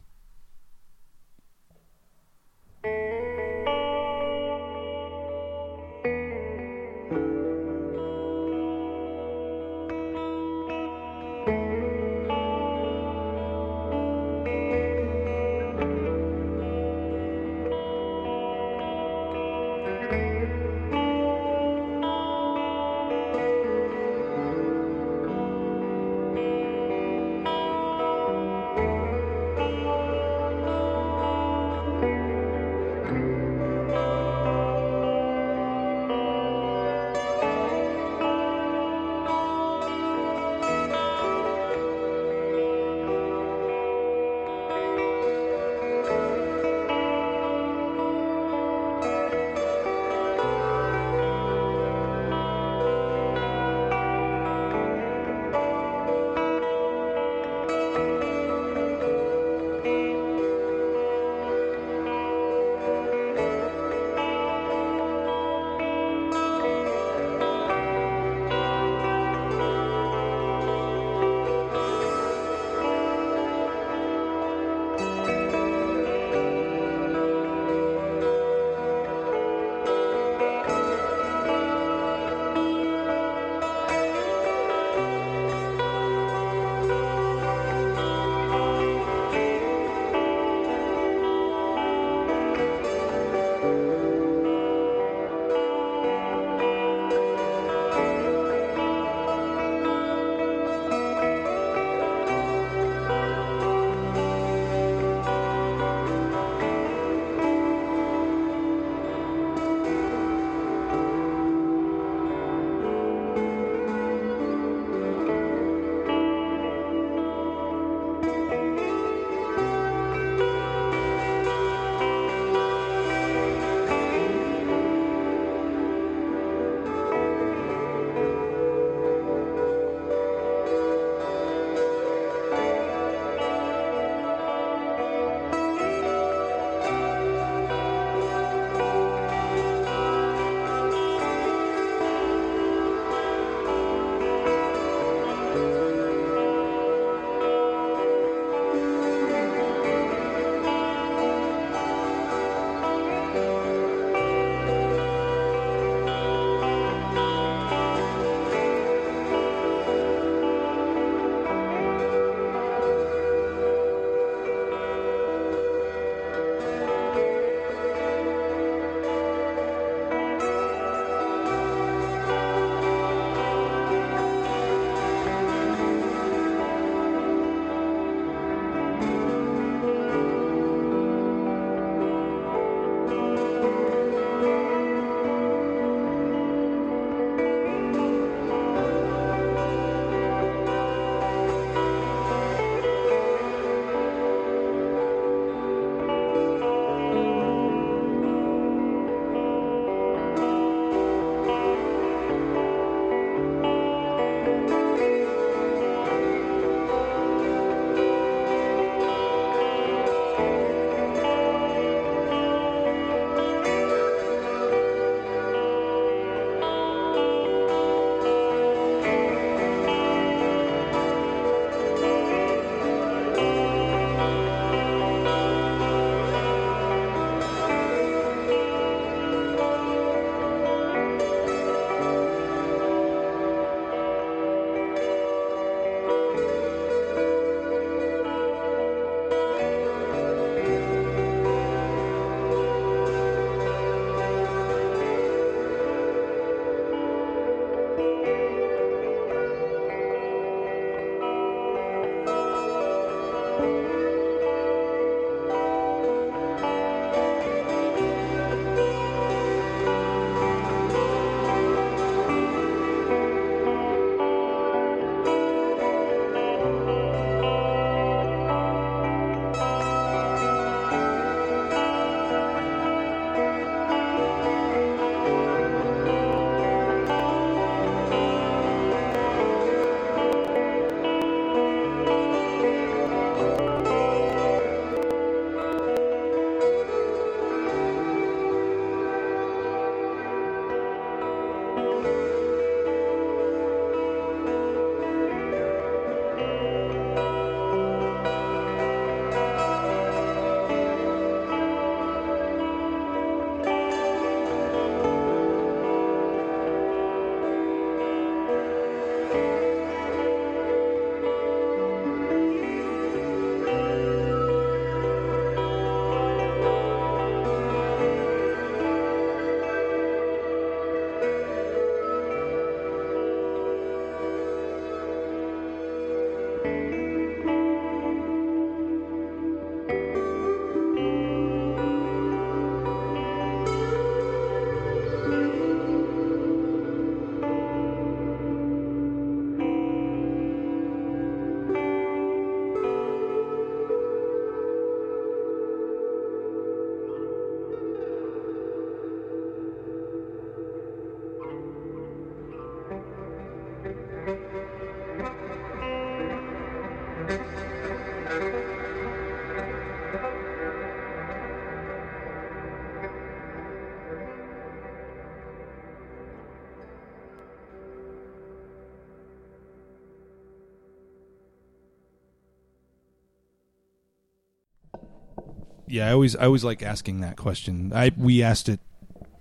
Yeah, I always I always like asking that question. I we asked it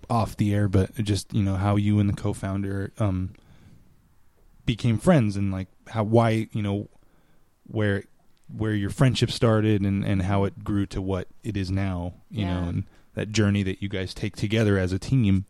off the air, but just you know how you and the co-founder um became friends and like how why you know where where your friendship started and and how it grew to what it is now. You know, and that journey that you guys take together as a team.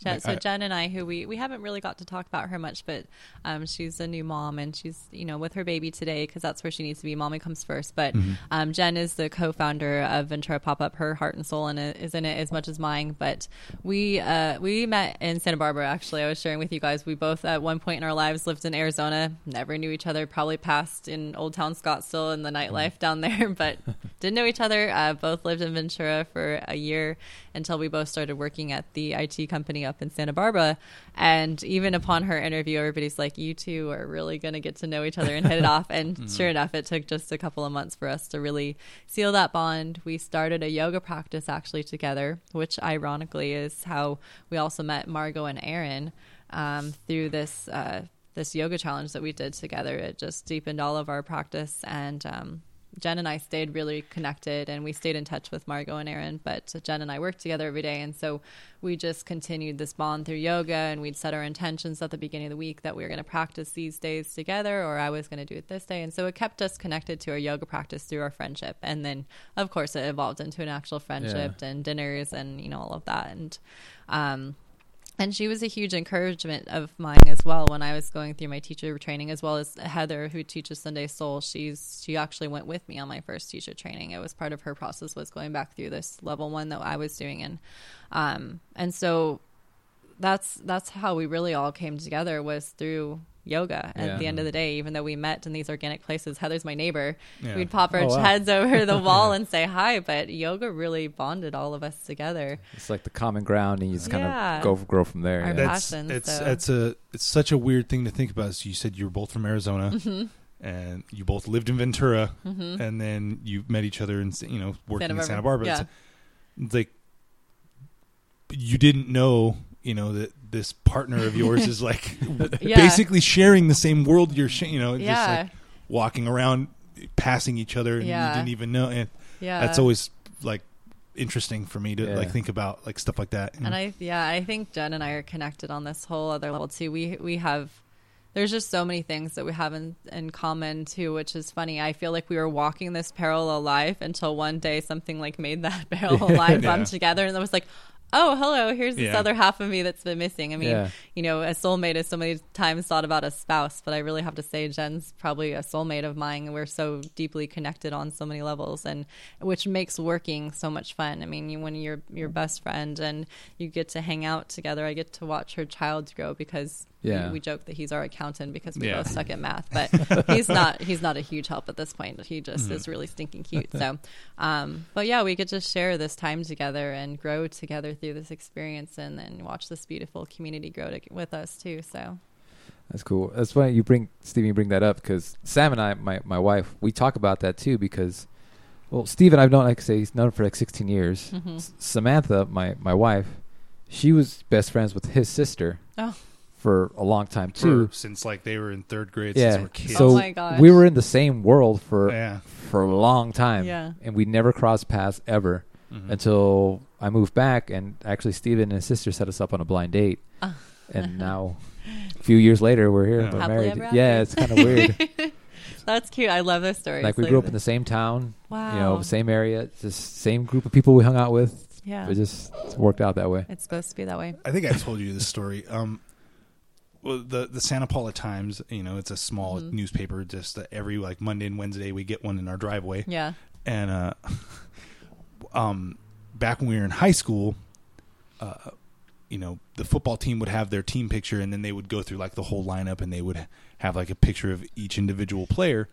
Yeah. Jen, so I- Jen and I, who we we haven't really got to talk about her much, but um, she's a new mom and she's you know with her baby today because that's where she needs to be. Mommy comes first. But Mm-hmm. um, Jen is the co-founder of Ventura Pop Up. Her heart and soul in it is in it as much as mine. But we uh, we met in Santa Barbara. Actually, I was sharing with you guys. We both at one point in our lives lived in Arizona. Never knew each other. Probably passed in Old Town Scottsdale in the nightlife down there, but didn't know each other. Uh, both lived in Ventura for a year until we both started working at the IT company up in Santa Barbara. And even upon her interview, everybody's like, "You two are really going to get to know each other and hit it off." And sure enough, it took just a couple of months for us to really seal that bond. We started a yoga practice actually together, which ironically is how we also met Margot and Aaron um, through this. Uh, this yoga challenge that we did together, it just deepened all of our practice and um, Jen and I stayed really connected and we stayed in touch with Margot and Aaron, but Jen and I worked together every day. And so we just continued this bond through yoga and we'd set our intentions at the beginning of the week that we were going to practice these days together or I was going to do it this day. And so it kept us connected to our yoga practice through our friendship. And then, of course, it evolved into an actual friendship and dinners and, you know, all of that. And, um, and she was a huge encouragement of mine as well when I was going through my teacher training, as well as Heather, who teaches Sunday Soul. She's she actually went with me on my first teacher training. It was part of her process was going back through this level one that I was doing, and um, and so that's that's how we really all came together was through yoga. At Yeah. the end of the day, even though we met in these organic places, Heather's my neighbor. Yeah. We'd pop our Oh, wow. heads over the wall and say hi, but yoga really bonded all of us together. It's like the common ground, and you just kind Yeah. of go grow from there. Our yeah. That's passion, it's so- it's a it's such a weird thing to think about. So you said you were both from Arizona, Mm-hmm. and you both lived in Ventura, and then you met each other and you know working Santa in Santa Barbara, Barbara. It's, it's like you didn't know you know that this partner of yours is like Yeah. basically sharing the same world you're sh- you know just Yeah. like walking around passing each other and Yeah. you didn't even know and Yeah. that's always like interesting for me to Yeah. like think about like stuff like that And I yeah, I think Jen and I are connected on this whole other level too. We we have there's just so many things that we have in, in common too, which is funny. I feel like we were walking this parallel life until one day something like made that parallel line Yeah. come together, and it was like, oh, hello, here's this Yeah. other half of me that's been missing. I mean, Yeah. you know, a soulmate is so many times thought about a spouse, but I really have to say Jen's probably a soulmate of mine. We're so deeply connected on so many levels, and which makes working so much fun. I mean, you, when you're your best friend and you get to hang out together, I get to watch her child grow because Yeah. we, we joke that he's our accountant because we Yeah. both suck at math, but he's not. He's not a huge help at this point. He just Mm-hmm. is really stinking cute. So, um, but yeah, we could just share this time together and grow together through this experience, and then watch this beautiful community grow to, with us too. So, That's cool. That's why you bring Steve. You bring that up because Sam and I, my my wife, we talk about that too. Because, well, Steve and I've known, like I say, he's known for like 16 years. Mhm. S- Samantha, my my wife, she was best friends with his sister oh, for a long time For- too. since like they were in third grade since they yeah. were kids So Oh my gosh. we were in the same world for yeah for a long time. Yeah. And we never crossed paths ever Mhm. until I moved back and actually Steven and his sister set us up on a blind date. And now a few years later we're here Yeah. we're Happily married. ever. Yeah, it's kind of weird. that's cute. I love this story. like It's we grew up in the same town, wow, you know, same area, just same group of people we hung out with. yeah. It just worked out that way. it's supposed to be that way. I think I told you this story. Um, well, the the Santa Paula Times, you know, it's a small Mhm. newspaper. Just every like Monday and Wednesday, we get one in our driveway. Yeah. And uh, um, back when we were in high school, uh, you know, the football team would have their team picture, and then they would go through like the whole lineup, and they would have like a picture of each individual player.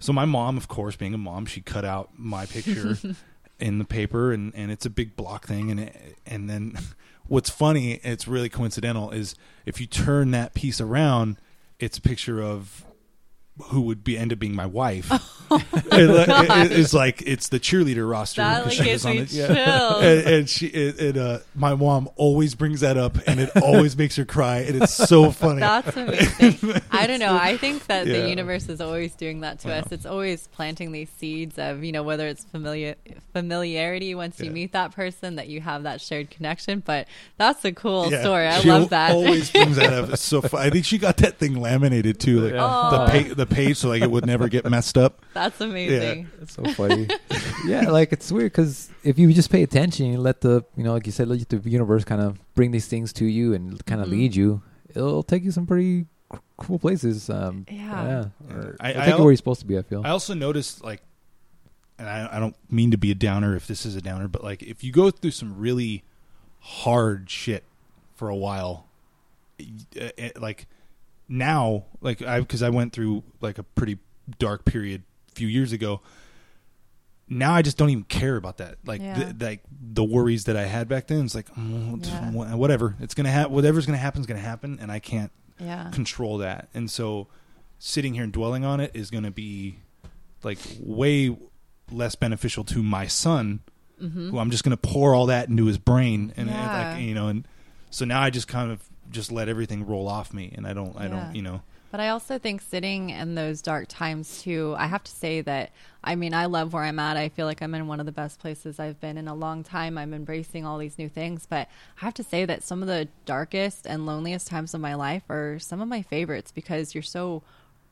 So my mom, of course, being a mom, she cut out my picture in the paper, and, and it's a big block thing, and it, and then what's funny, it's really coincidental, is if you turn that piece around, it's a picture of who would be end up being my wife. It- it- it's like it's the cheerleader roster. That like she was on it. Yeah. And, and she, it, it, uh, my mom always brings that up, and it always makes her cry, and it's so funny. That's amazing. I don't know. I think that Yeah. the universe is always doing that to us. It's always planting these seeds of, you know, whether it's familiar familiarity once you Yeah. meet that person that you have that shared connection. But that's a cool story. I She love that. Always brings that up. It's so fun. I think she got that thing laminated too, like the Oh. pa- the page, so like it would never get messed up. that's amazing. It's so funny. yeah, like it's weird because if you just pay attention, you let the you know, like you said, let the universe kind of bring these things to you and kind of Mhm. lead you. It'll take you some pretty c- cool places. Um, Yeah. Or I- it'll I take al- you where you're supposed to be. I feel. I also noticed like, and I, I don't mean to be a downer if this is a downer, but like if you go through some really hard shit for a while, uh, uh, like now, like I because I went through like a pretty dark period a few years ago. Now I just don't even care about that. Like, Yeah. the, like the worries that I had back then. It's like mm, Yeah. whatever. It's gonna happen. Whatever's gonna happen is gonna happen, and I can't Yeah. control that. And so sitting here and dwelling on it is to be like way less beneficial to my son, hmm who I'm just to pour all that into his brain and, and, like you know and so now I just kind of just let everything roll off me and I don't I don't, you know. But I also think sitting in those dark times too, I have to say that I mean, I love where I'm at. I feel like I'm in one of the best places I've been in a long time. I'm embracing all these new things, but I have to say that some of the darkest and loneliest times of my life are some of my favorites because you're so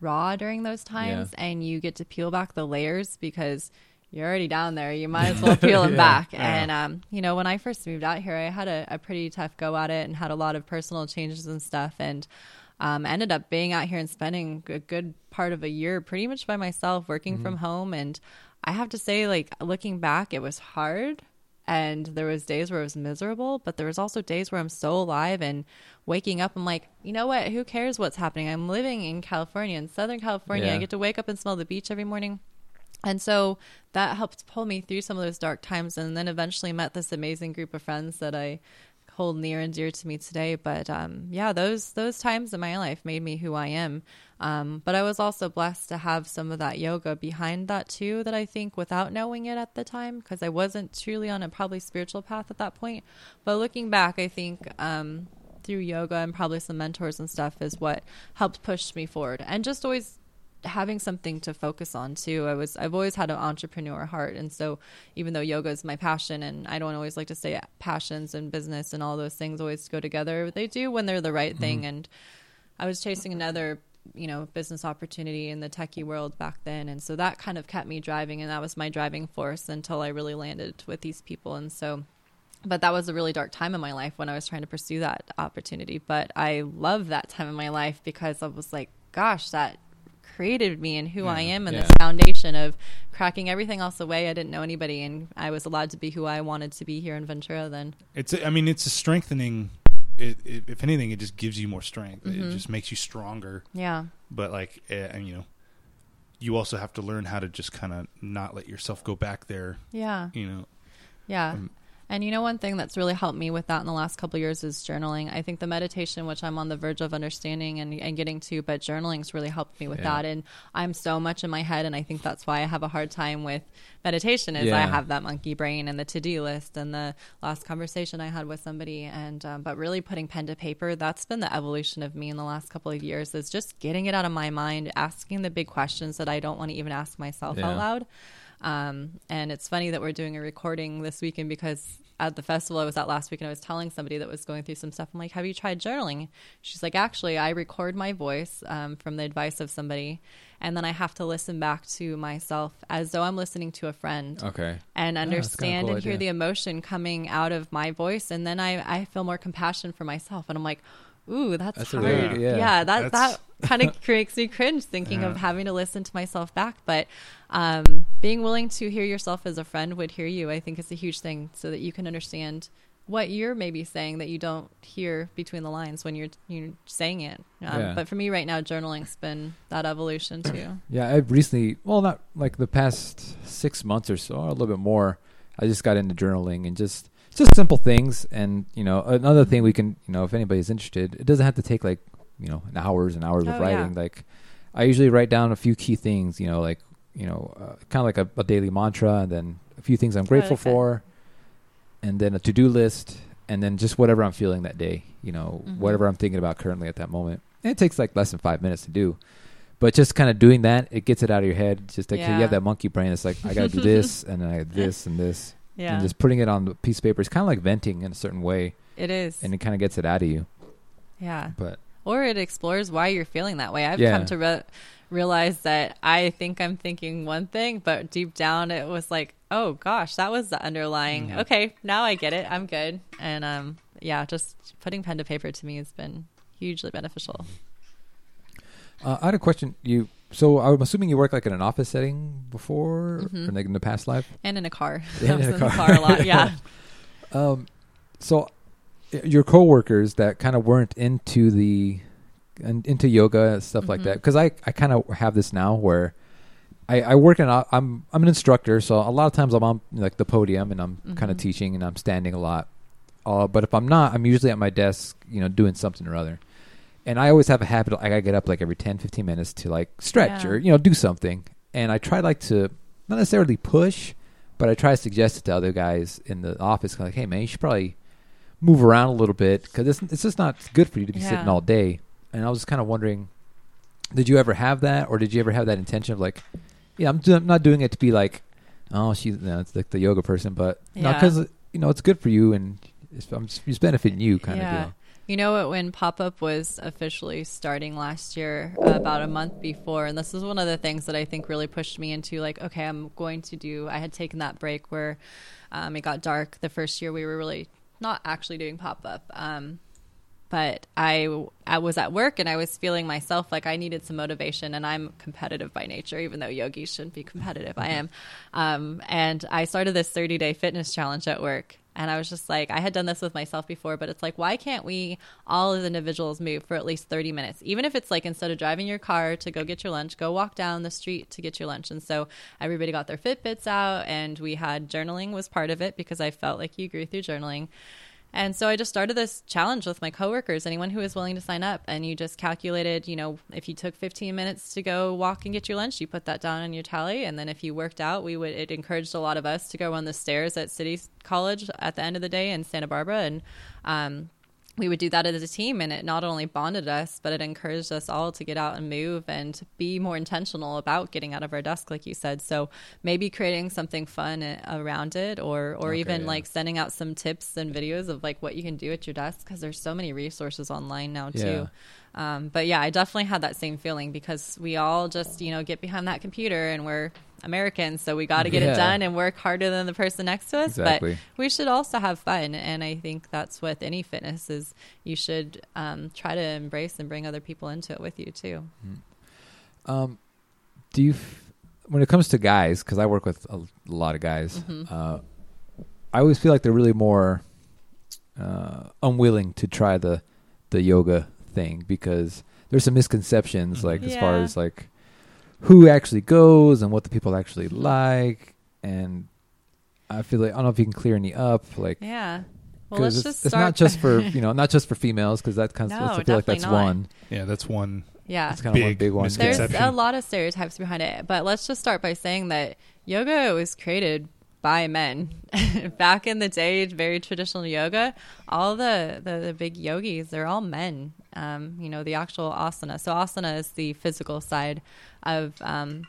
raw during those times and you get to peel back the layers because you're already down there. You might as well peel them Yeah. back. Yeah. And um, you know, when I first moved out here, I had a, a pretty tough go at it and had a lot of personal changes and stuff. And um, ended up being out here and spending a good part of a year pretty much by myself, working from home. And I have to say, like looking back, it was hard. And there was days where it was miserable, but there was also days where I'm so alive and waking up. I'm like, you know what? Who cares what's happening? I'm living in California, in Southern California. I get to wake up and smell the beach every morning. And so that helped pull me through some of those dark times. And then eventually met this amazing group of friends that I hold near and dear to me today. But um, yeah, those those times in my life made me who I am. Um, but I was also blessed to have some of that yoga behind that too. That I think without knowing it at the time, because I wasn't truly on a probably spiritual path at that point. But looking back, I think um, through yoga and probably some mentors and stuff is what helped push me forward. And just always having something to focus on too. I was I've always had an entrepreneur heart. And so even though yoga is my passion and I don't always like to say passions and business and all those things always go together, they do when they're the right thing. Mm-hmm. And I was chasing another you know business opportunity in the techie world back then. And so that kind of kept me driving and that was my driving force until I really landed with these people. And so but that was a really dark time in my life when I was trying to pursue that opportunity. But I love that time in my life because I was like, gosh, that created me and who I am and Yeah. this foundation of cracking everything else away. I didn't know anybody and I was allowed to be who I wanted to be here in Ventura then. It's a, I mean it's a strengthening it, it, if anything it just gives you more strength. It just makes you stronger. Yeah. But like uh, and you know you also have to learn how to just kind of not let yourself go back there, Yeah. you know. Yeah. Um, and you know, one thing that's really helped me with that in the last couple of years is journaling. I think the meditation, which I'm on the verge of understanding and, and getting to, but journaling's really helped me with Yeah. that. And I'm so much in my head, and I think that's why I have a hard time with meditation. Is I have that monkey brain and the to do list and the last conversation I had with somebody, and um, but really putting pen to paper. That's been the evolution of me in the last couple of years. Is just getting it out of my mind, asking the big questions that I don't want to even ask myself Yeah. out loud. Um, and it's funny that we're doing a recording this weekend because at the festival I was at last week and I was telling somebody that was going through some stuff. I'm like, have you tried journaling? She's like, actually, I record my voice um, from the advice of somebody. And then I have to listen back to myself as though I'm listening to a friend Okay. and understand cool and hear idea. the emotion coming out of my voice. And then I, I feel more compassion for myself. And I'm like, ooh, that's, That's hard. yeah. yeah, that, That's- that kind of makes me cringe thinking of having to listen to myself back. But um, being willing to hear yourself as a friend would hear you, I think is a huge thing so that you can understand what you're maybe saying that you don't hear between the lines when you're you're saying it. Um, Yeah. But for me right now, journaling's been that evolution too. Yeah, I've recently, well, not like the past six months or so, or a little bit more. I just got into journaling and just just simple things. And you know, another thing we can, you know, if anybody's interested, it doesn't have to take like you know hours and hours Oh, of yeah. writing. Like I usually write down a few key things, you know, like you know, uh, kind of like a, a daily mantra, and then a few things I'm grateful like that. for, and then a to do list, and then just whatever I'm feeling that day, you know, Mhm. whatever I'm thinking about currently at that moment. And it takes like less than five minutes to do, but just kind of doing that, it gets it out of your head. Just like you have that monkey brain. It's like I got to do this, and then I have this and this, Yeah, and just putting it on the piece of paper. is kind of like venting in a certain way, it is. and it kind of gets it out of you. yeah. But or it explores why you're feeling that way. I've Yeah. come to re- realize that I think I'm thinking one thing, but deep down it was like, oh gosh, that was the underlying. Mhm. Okay, now I get it. I'm good. And um, yeah, just putting pen to paper to me has been hugely beneficial. Uh, I had a question. You so I'm assuming you work like in an office setting before, Mhm. or like in the past life. And in a car. And I was in a in the car. car a lot. Yeah. Um, so your coworkers that kind of weren't into the in- into yoga and stuff like Mhm. that, because I I kind of have this now where. I, I work in. a- I'm I'm an instructor, so a lot of times I'm on like the podium and I'm kind of teaching and I'm standing a lot. Uh, but if I'm not, I'm usually at my desk, you know, doing something or other. And I always have a habit. Of, I gotta get up like every 10, 15 minutes to like stretch Yeah. or you know do something. And I try like to not necessarily push, but I try to suggest it to other guys in the office. Like, hey man, you should probably move around a little bit because it's it's just not good for you to be sitting all day. And I was just kind of wondering, did you ever have that, or did you ever have that intention of like, yeah, I'm, do- I'm not doing it to be like, oh, she's you know, it's like the yoga person, but Yeah. because you know it's good for you and it's, I'm, it's benefiting you kind Yeah. of deal. You know what? When Pop Up was officially starting last year, uh, about a month before, and this is one of the things that I think really pushed me into like, okay, I'm going to do. I had taken that break where um, it got dark. The first year we were really not actually doing Pop Up. Um, but I I was at work and I was feeling myself like I needed some motivation and I'm competitive by nature even though yogis shouldn't be competitive I am um, and I started this 30 day fitness challenge at work and I was just like I had done this with myself before but it's like why can't we all as individuals move for at least 30 minutes? Even if it's like instead of driving your car to go get your lunch go walk down the street to get your lunch. And so everybody got their Fitbits out and we had journaling was part of it because I felt like you grew through journaling and so I just started this challenge with my coworkers, anyone who was willing to sign up. And you just calculated, you know, if you took 15 minutes to go walk and get your lunch, you put that down on your tally. And then if you worked out, we would, it encouraged a lot of us to go on the stairs at City College at the end of the day in Santa Barbara. And, um, we would do that as a team and it not only bonded us but it encouraged us all to get out and move and be more intentional about getting out of our desk like you said. So maybe creating something fun around it or or Okay, even yeah. like sending out some tips and videos of like what you can do at your desk because there's so many resources online now too. Um, but yeah i definitely had that same feeling because we all just you know get behind that computer and we're americans so we got to get Yeah. it done and work harder than the person next to us Exactly. but we should also have fun and i think that's with any fitness is you should um, try to embrace and bring other people into it with you too Um, do you, f- when it comes to guys, because I work with a lot of guys, Mhm. uh, I always feel like they're really more uh, unwilling to try the the yoga thing because there's some misconceptions, like as far as like who actually goes and what the people actually like, and I feel like I don't know if you can clear any up, like yeah Well, let's it's, just it's not just for you know not just for females because that kind of No, I feel like that's not. one. Yeah, that's one. yeah It's kind of one Big big one. there's a lot of stereotypes behind it but let's just start by saying that yoga was created by men back in the day very traditional yoga all the, the, the big yogis they're all men um, you know the actual asana so asana is the physical side of um,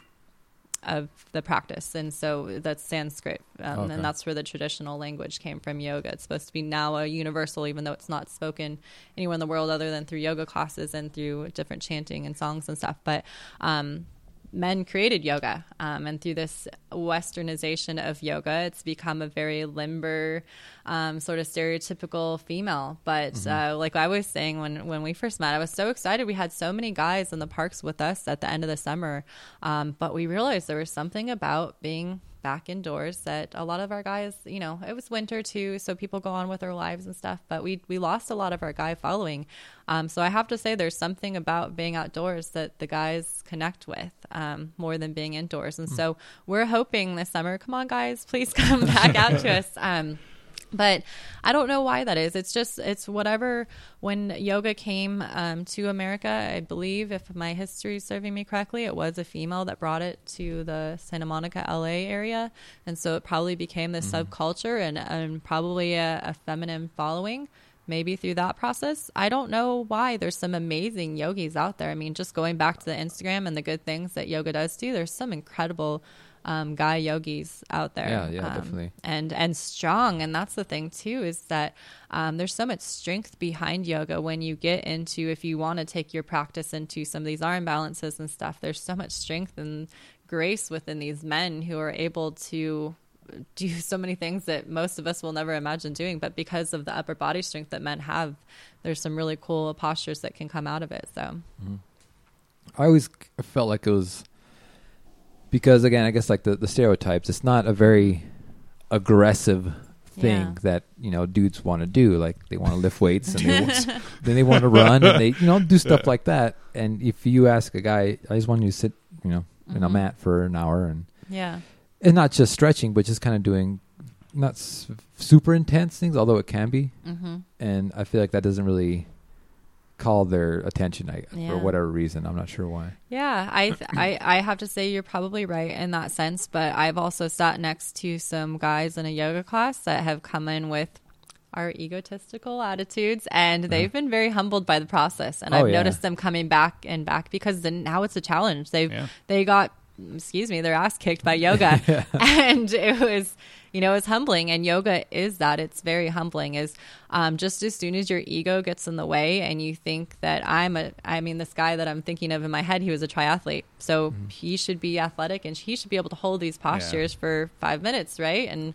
of the practice. And so that's sanskrit um, Okay. and that's where the traditional language came from yoga. It's supposed to be now a universal even though it's not spoken anywhere in the world other than through yoga classes and through different chanting and songs and stuff. But um, men created yoga um, and through this westernization of yoga it's become a very limber um, sort of stereotypical female. But uh, like i was saying when, when we first met i was so excited. We had so many guys in the parks with us at the end of the summer um, but we realized there was something about being back indoors that a lot of our guys, you know, it was winter too, so people go on with their lives and stuff. But we we lost a lot of our guy following. Um, so I have to say, there's something about being outdoors that the guys connect with um, more than being indoors. And so we're hoping this summer, come on, guys, please come back out to us. Um, but I don't know why that is. It's just it's whatever. When yoga came um, to America, I believe, if my history is serving me correctly, it was a female that brought it to the Santa Monica, LA area, and so it probably became this subculture and, and probably a, a feminine following. Maybe through that process, I don't know why. There's some amazing yogis out there. I mean, just going back to the Instagram and the good things that yoga does do, there's some incredible um, guy yogis out there. Yeah, yeah, um, definitely. And and strong, and that's the thing too is that um, there's so much strength behind yoga when you get into if you want to take your practice into some of these arm balances and stuff. There's so much strength and grace within these men who are able to do so many things that most of us will never imagine doing but because of the upper body strength that men have there's some really cool postures that can come out of it so I always felt like it was because again, I guess like the the stereotypes. It's not a very aggressive thing Yeah. that you know dudes want to do. Like they want to lift weights and they want, then they want to run and they you know do stuff like that. And if you ask a guy, I just want you to sit you know in a Mhm. mat for an hour and yeah and not just stretching, but just kind of doing not s- super intense things, although it can be. hmm And I feel like that doesn't really call their attention I, Yeah. for whatever reason. I'm not sure why. Yeah, I, th- I I have to say you're probably right in that sense, but I've also sat next to some guys in a yoga class that have come in with our egotistical attitudes and they've been very humbled by the process and. Oh, I've yeah. noticed them coming back and back because then now it's a challenge. They've Yeah. they got excuse me, their ass kicked by yoga. and it was you know, it's humbling and yoga is that. It's very humbling is um, just as soon as your ego gets in the way and you think that I'm a I mean this guy that I'm thinking of in my head, he was a triathlete. So he should be athletic and he should be able to hold these postures for 5 minutes, right? And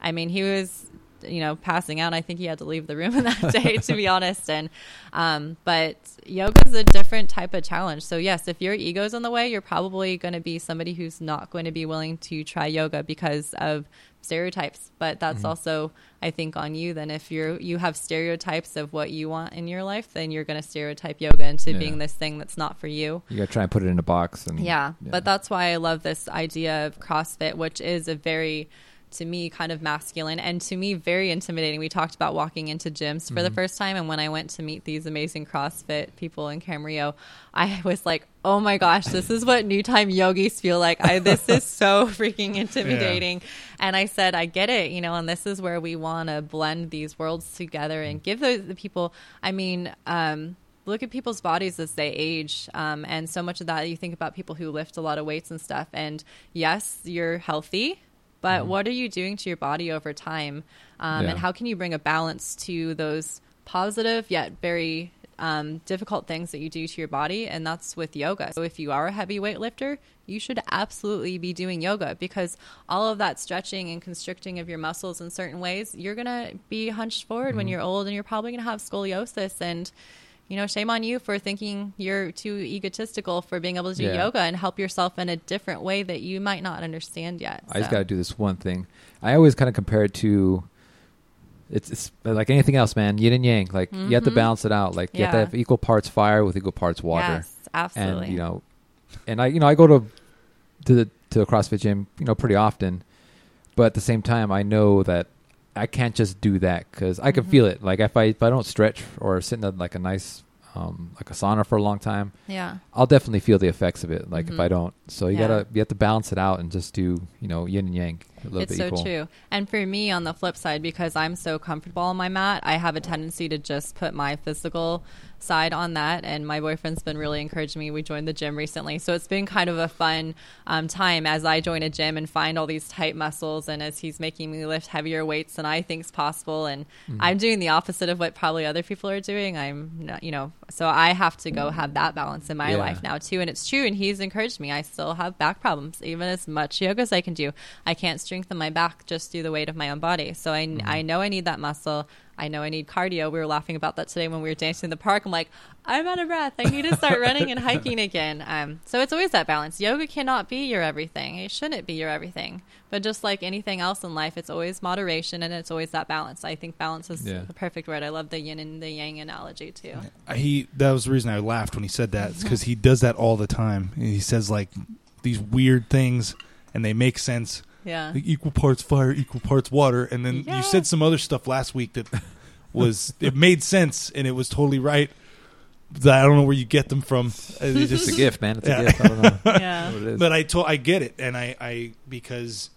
I mean, he was you know passing out i think he had to leave the room that day to be honest. And um but yoga is a different type of challenge. So yes if your ego's in the way you're probably going to be somebody who's not going to be willing to try yoga because of stereotypes. But that's also i think on you. Then if you're you have stereotypes of what you want in your life then you're going to stereotype yoga into Yeah. being this thing that's not for you. You got to try and put it in a box. And yeah, but that's why I love this idea of CrossFit, which is a very, to me, kind of masculine and to me, very intimidating. We talked about walking into gyms for the first time. And when I went to meet these amazing CrossFit people in Camarillo, I was like, oh my gosh, this is what new time yogis feel like. I, this is so freaking intimidating. And I said, I get it, you know, and this is where we want to blend these worlds together and give the, the people, I mean, um, look at people's bodies as they age um, and so much of that you think about people who lift a lot of weights and stuff and yes you're healthy but what are you doing to your body over time? Um, Yeah. and how can you bring a balance to those positive yet very um, difficult things that you do to your body? And that's with yoga. So if you are a heavy weight lifter you should absolutely be doing yoga because all of that stretching and constricting of your muscles in certain ways you're going to be hunched forward when you're old and you're probably going to have scoliosis and you know, shame on you for thinking you're too egotistical for being able to do Yeah. yoga and help yourself in a different way that you might not understand yet. I just got to do this one thing. I always kind of compare it to it's, it's like anything else, man. Yin and yang. Like you have to Mhm. balance it out. Like you have to have equal parts fire with equal parts water. Yes, absolutely. And you know, and I you know I go to to the to a CrossFit gym you know pretty often, but at the same time I know that I can't just do that because I can Mhm. feel it. Like if I if I don't stretch or sit in a, like a nice um, like a sauna for a long time, yeah. I'll definitely feel the effects of it. Like if Mhm. I don't, so you Yeah. gotta you have to balance it out and just do you know yin and yang a little It's bit so equal. true. And for me, on the flip side, because I'm so comfortable on my mat, I have a tendency to just put my physical side on that. And my boyfriend's been really encouraging me. We joined the gym recently. So it's been kind of a fun um, time as I join a gym and find all these tight muscles and as he's making me lift heavier weights than I think's possible. And Mm-hmm. I'm doing the opposite of what probably other people are doing. I'm not, you know, so I have to go have that balance in my Yeah. life now too. And it's true. And he's encouraged me. I still have back problems, even as much yoga as I can do. I can't strengthen my back just through the weight of my own body. So I, Mm-hmm. I know I need that muscle. I know I need cardio. We were laughing about that today when we were dancing in the park. I'm like, I'm out of breath. I need to start running and hiking again. Um, so it's always that balance. Yoga cannot be your everything. It shouldn't be your everything. But just like anything else in life, it's always moderation and it's always that balance. I think balance is Yeah. the perfect word. I love the yin and the yang analogy too. he that was the reason I laughed when he said that because he does that all the time. He says like these weird things and they make sense, Yeah. like equal parts fire, equal parts water, and then Yeah. you said some other stuff last week that was it made sense and it was totally right. But I don't know where you get them from. It's just a gift, man. It's Yeah. a gift. I don't know Yeah. what it is. but I told I get it, and I, I because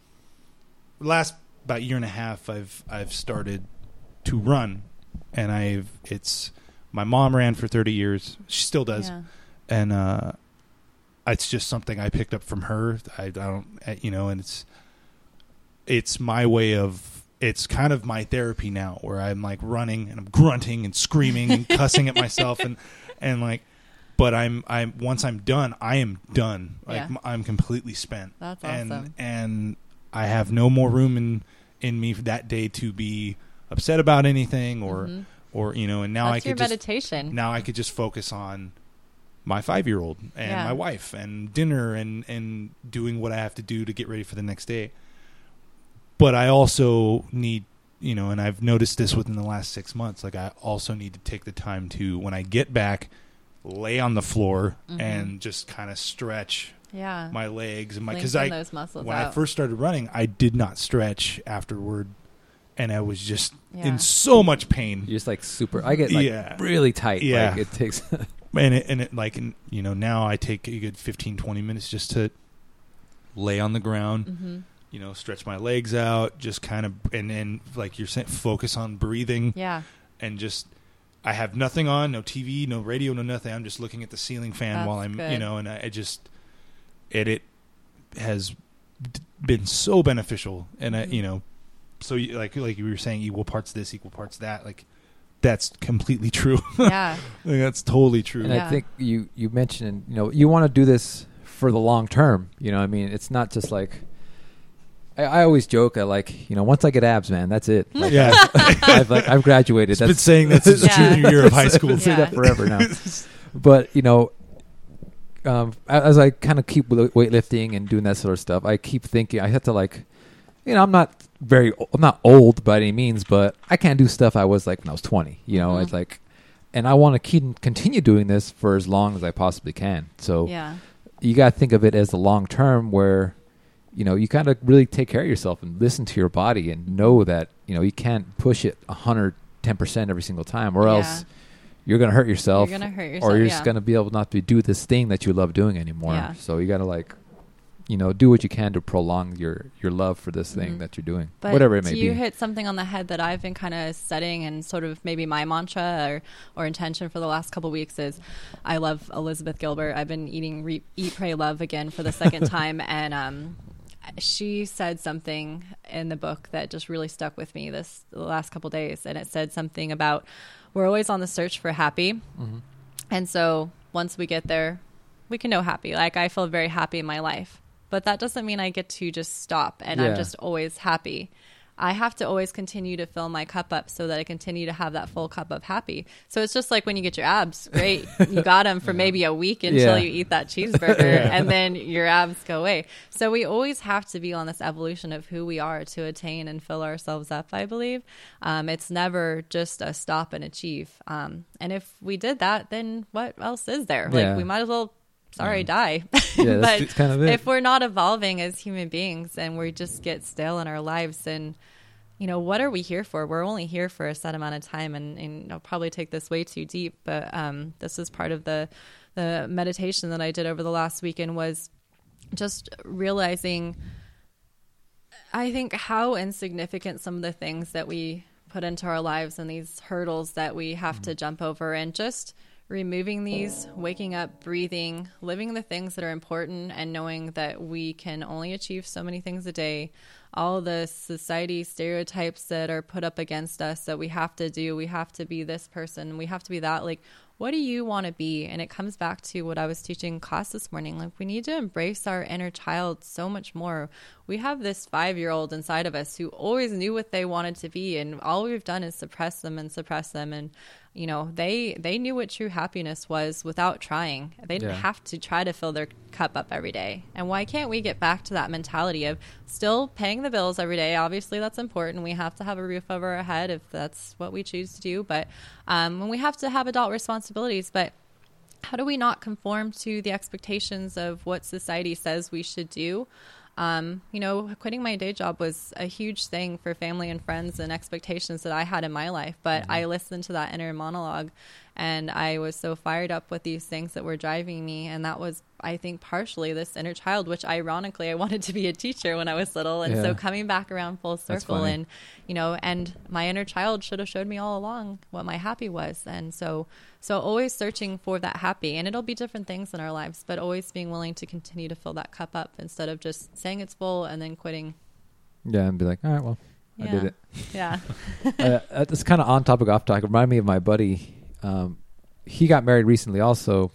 last about year and a half I've I've started to run, and I've it's my mom ran for thirty years. She still does, Yeah. and uh, it's just something I picked up from her. I, I don't uh, you know, and it's it's my way of it's kind of my therapy now, where I'm like running and I'm grunting and screaming and cussing at myself and and like but I'm I'm once I'm done, I am done. Like Yeah. I'm completely spent. That's and awesome. and I have no more room in in me for that day to be upset about anything or Mhm. or you know. And now That's I could just meditation. now I could just focus on my five year old and Yeah. my wife and dinner and and doing what I have to do to get ready for the next day. But I also need you know, and I've noticed this within the last six months. Like I also need to take the time to when I get back, lay on the floor Mhm. and just kind of stretch yeah. my legs and my because I those muscles when I first started running, I did not stretch afterward, and I was just Yeah. in so much pain. You're just like super. I get like Yeah. really tight. Yeah. Like it takes. and it, and it like and, you know now I take a good 15 20 minutes just to lay on the ground Mm hmm you know stretch my legs out just kind of and then like you're saying focus on breathing Yeah. and just I have nothing on no TV no radio no nothing I'm just looking at the ceiling fan That's while I'm you know and I, I just it it has d- been so beneficial and I Mhm. you know so you, like like you were saying equal parts this equal parts that like that's completely true Yeah. Like, that's totally true And Yeah. I think you you mentioned you know you want to do this for the long term. You know, I mean, it's not just like. I, I always joke that like you know once I get abs, man, that's it. Like, yeah I've like I've graduated. It's been That's saying that since Yeah. junior year of high school. say Yeah. that forever now. but you know, um, as I kind of keep wi- weightlifting and doing that sort of stuff, I keep thinking I have to like, you know, I'm not very, I'm not old by any means, but I can't do stuff I was like when I was 20. You know, Mhm. it's like, and I want to keep continue doing this for as long as I possibly can. So Yeah. you got to think of it as the long term where you know you got to really take care of yourself and listen to your body and know that you know you can't push it 110% every single time or Yeah. else you're going to hurt yourself You're gonna hurt yourself. or you're yeah. just going to be able not to do this thing that you love doing anymore Yeah. so you got to like you know do what you can to prolong your your love for this thing Mhm. that you're doing But whatever it may you be You hit something on the head that I've been kind of setting and sort of maybe my mantra or, or intention for the last couple weeks is I love Elizabeth Gilbert. I've been eating re- Eat, Pray, Love again for the second time. And um, she said something in the book that just really stuck with me this the last couple days. And it said something about we're always on the search for happy. Mhm. And so once we get there, we can know happy. Like I feel very happy in my life. But that doesn't mean I get to just stop and I'm just always happy. I have to always continue to fill my cup up so that I continue to have that full cup of happy. So it's just like when you get your abs, great. You got them for maybe a week until Yeah. you eat that cheeseburger and then your abs go away. So we always have to be on this evolution of who we are to attain and fill ourselves up, I believe. Um, it's never just a stop and achieve. Um, and if we did that, then what else is there? Yeah. Like we might as well, sorry, die. yeah that's, but kind of it. if we're not evolving as human beings and we just get stale in our lives then you know what are we here for? We're only here for a set amount of time and, and i'll probably take this way too deep but um, this is part of the the meditation that i did over the last weekend was just realizing i think how insignificant some of the things that we put into our lives and these hurdles that we have to jump over and just removing these, waking up, breathing, living the things that are important, and knowing that we can only achieve so many things a day. All the society stereotypes that are put up against us that we have to do, we have to be this person, we have to be that. Like, what do you want to be? And it comes back to what I was teaching class this morning. Like, we need to embrace our inner child so much more. We have this five year old inside of us who always knew what they wanted to be, and all we've done is suppress them and suppress them. And you know they they knew what true happiness was without trying they didn't Yeah. have to try to fill their cup up every day and why can't we get back to that mentality of still paying the bills every day obviously that's important we have to have a roof over our head if that's what we choose to do but um, when we have to have adult responsibilities but how do we not conform to the expectations of what society says we should do um, you know, quitting my day job was a huge thing for family and friends and expectations that I had in my life. But I listened to that inner monologue and I was so fired up with these things that were driving me. And that was, I think, partially this inner child, which ironically I wanted to be a teacher when I was little. And Yeah. so coming back around full circle and, you know, and my inner child should have showed me all along what my happy was. And so, so always searching for that happy. And it'll be different things in our lives, but always being willing to continue to fill that cup up instead of just saying it's full and then quitting. Yeah, and be like, all right, well, I did it. Yeah. uh, uh, it's kind of on topic, off topic. Remind me of my buddy. Um, he got married recently, also,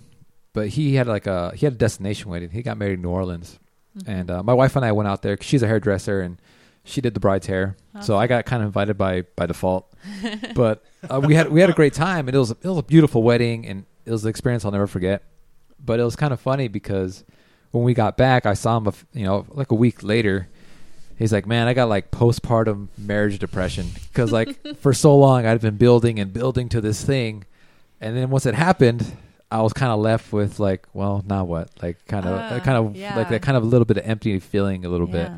but he had like a he had a destination wedding. He got married in New Orleans, Mm-hmm. and uh, my wife and I went out there. she's a hairdresser, and she did the bride's hair. So I got kind of invited by by default. but uh, we had we had a great time, and it was it was a beautiful wedding, and it was an experience I'll never forget. But it was kind of funny because when we got back, I saw him, a you know, like a week later. He's like, man, I got like postpartum marriage depression because like for so long I'd been building and building to this thing, and then once it happened, I was kind of left with like, well, now what? Like kind of, Ah, kind of yeah. like that kind of a little bit of empty feeling a little bit.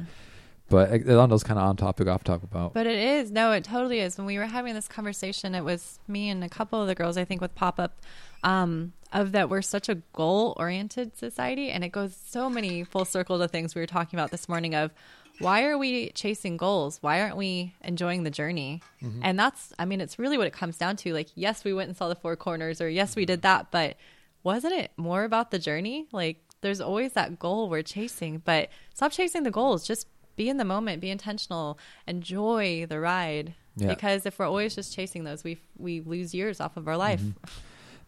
But uh, on those kind of on topic, off topic about. But it is. No, it totally is. When we were having this conversation, it was me and a couple of the girls, I think, with Pop Up, um, of that we're such a goal oriented society. And it goes so many full circle to things we were talking about this morning of why are we chasing goals? Why aren't we enjoying the journey? And that's, I mean, it's really what it comes down to. Like, yes, we went and saw the four corners, or yes, we did that, but wasn't it more about the journey? Like, there's always that goal we're chasing, but stop chasing the goals. Just be in the moment, be intentional, enjoy the ride. Yeah. Because if we're always just chasing those, we we lose years off of our life.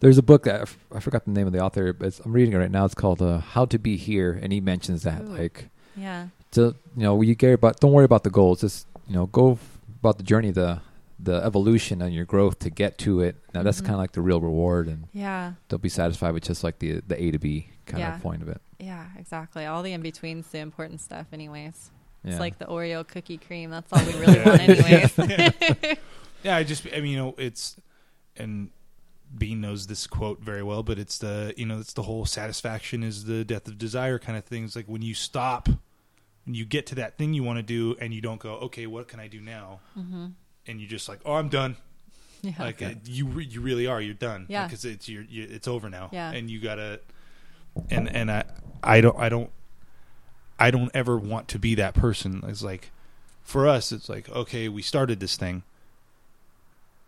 There's a book that I f- I forgot the name of the author, but it's, I'm reading it right now. It's called uh, "How to Be Here," and he mentions that Ooh. like, Yeah, to, you know, you care about. Don't worry about the goals. Just you know, go f- about the journey, the the evolution and your growth to get to it. Now that's Mhm. kind of like the real reward, and yeah, they'll be satisfied with just like the the A to B kind Yeah. of point of it. yeah, exactly. All the in betweens, the important stuff, anyways. Yeah. It's like the Oreo cookie cream. That's all we really want, anyways. Yeah, I just I mean, you know, it's and Bean knows this quote very well, but it's the you know, it's the whole satisfaction is the death of desire kind of thing. It's like when you stop when you get to that thing you want to do and you don't go, okay, what can I do now? hmm And you just like, oh, I'm done. Yeah, Like uh, you, re- you really are. You're done. Yeah. because it's you're, you it's over now. Yeah. and you gotta. And and I, I don't, I don't, I don't ever want to be that person. It's like, for us, it's like, okay, we started this thing.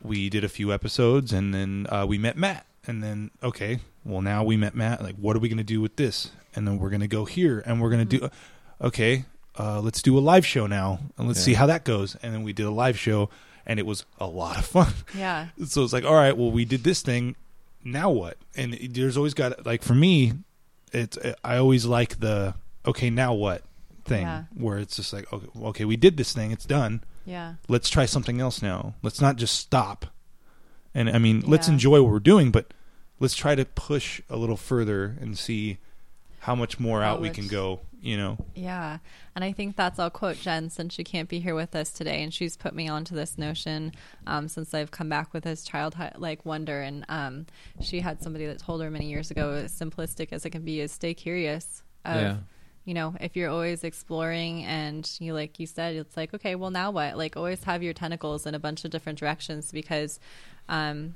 We did a few episodes, and then uh, we met Matt, and then okay, well now we met Matt. Like, what are we gonna do with this? And then we're gonna go here, and we're gonna do. Okay, uh, let's do a live show now, and let's Yeah. see how that goes. And then we did a live show, and it was a lot of fun. Yeah, so it's like all right well we did this thing now what? And it- there's always got like for me it's i always like the okay now what? thing Yeah. where it's just like okay, okay we did this thing it's done. Yeah, let's try something else now. Let's not just stop. And i mean let's enjoy what we're doing but let's try to push a little further and see how much more How out we can go you know yeah. And I think that's I'll quote Jen since she can't be here with us today, and she's put me onto this notion um, since I've come back with this childhood like wonder. And um, she had somebody that told her many years ago, as simplistic as it can be, is stay curious. Of, Yeah. You know, if you're always exploring and you like you said, it's like okay, well now what? Like always have your tentacles in a bunch of different directions because. Um,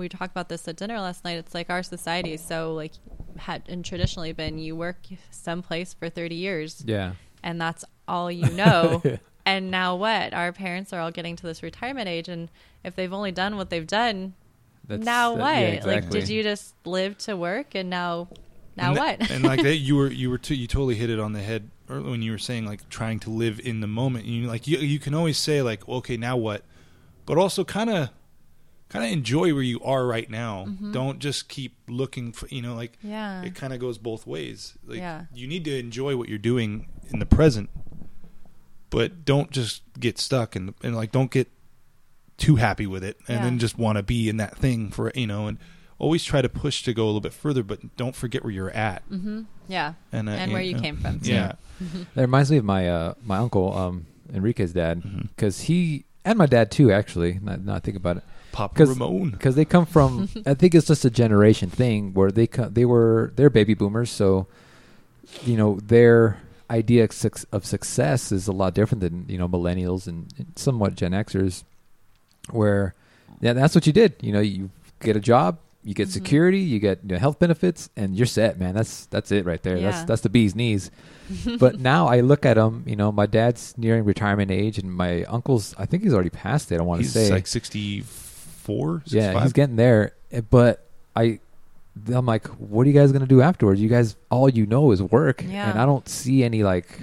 we talked about this at dinner last night. It's like our society is so like had and traditionally been you work someplace for 30 years yeah. and that's all you know. and now what? Our parents are all getting to this retirement age, and if they've only done what they've done, That's, now that- what? yeah, Like, did you just live to work, and now, now and what? that- and like that, you were you were t- you totally hit it on the head earlier when you were saying like trying to live in the moment. You like you you can always say like okay now what, but also kind of kind of enjoy where you are right now. Don't just keep looking for you know like Mm-hmm. yeah, it kind of goes both ways. Like Yeah. you need to enjoy what you're doing in the present, but don't just get stuck and and like don't get too happy with it and Yeah. then just want to be in that thing for you know and always try to push to go a little bit further, but don't forget where you're at hmm yeah, and uh, and where you know, came from. Too. Yeah, That reminds me of my uh, my uncle um, Enrique's dad because he and my dad too actually. Not not think about it Papa 'Cause- Ramon. because they come from. I think it's just a generation thing where they co- they were they're baby boomers, so you know they're idea of success is a lot different than you know millennials and, and somewhat Gen Xers, where yeah, that's what you did. You know, you get a job, you get mm-hmm. security, you get you know, health benefits, and you're set, man. That's that's it right there. That's Yeah. that's the bee's knees. but now I look at them. You know, my dad's nearing retirement age, and my uncle's. I think he's already past it. I want to He's say like 64, yeah, 65? he's getting there. eh, But I, I'm like, what are you guys gonna do afterwards? You guys, all you know is work, Yeah. and I don't see any like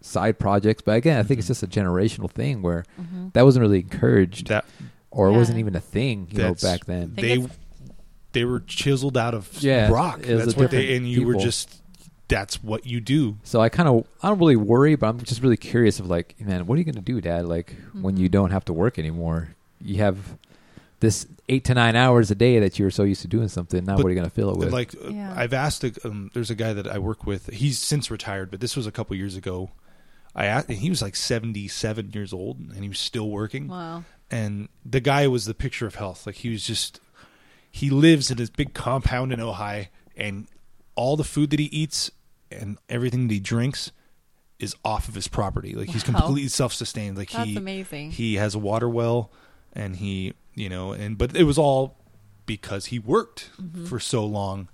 side projects. But again, I think it's Mhm. just a generational thing where Mhm. that wasn't really encouraged, that or it wasn't even a thing, you know, back then. they they were chiseled out of Yeah, rock. That's a what they and you were just that's what you do. So I kind of, I don't really worry, but I'm just really curious of like, man, what are you gonna do, Dad? Like when you Mhm. don't have to work anymore, you have this eight to nine hours a day that you were so used to doing something. Now But, what are you gonna fill it with? Like uh, Yeah. I've asked, um, there's a guy that I work with. He's since retired, but this was a couple years ago. I asked, and he was like 77 years old, and he was still working. Wow. And the guy was the picture of health. Like he was just, he lives in this big compound in Ojai, and all the food that he eats and everything that he drinks is off of his property. Like he's completely self-sustained. Like That's he amazing. he has a water well, and he you know, and but it was all because he worked Mm-hmm. for so long.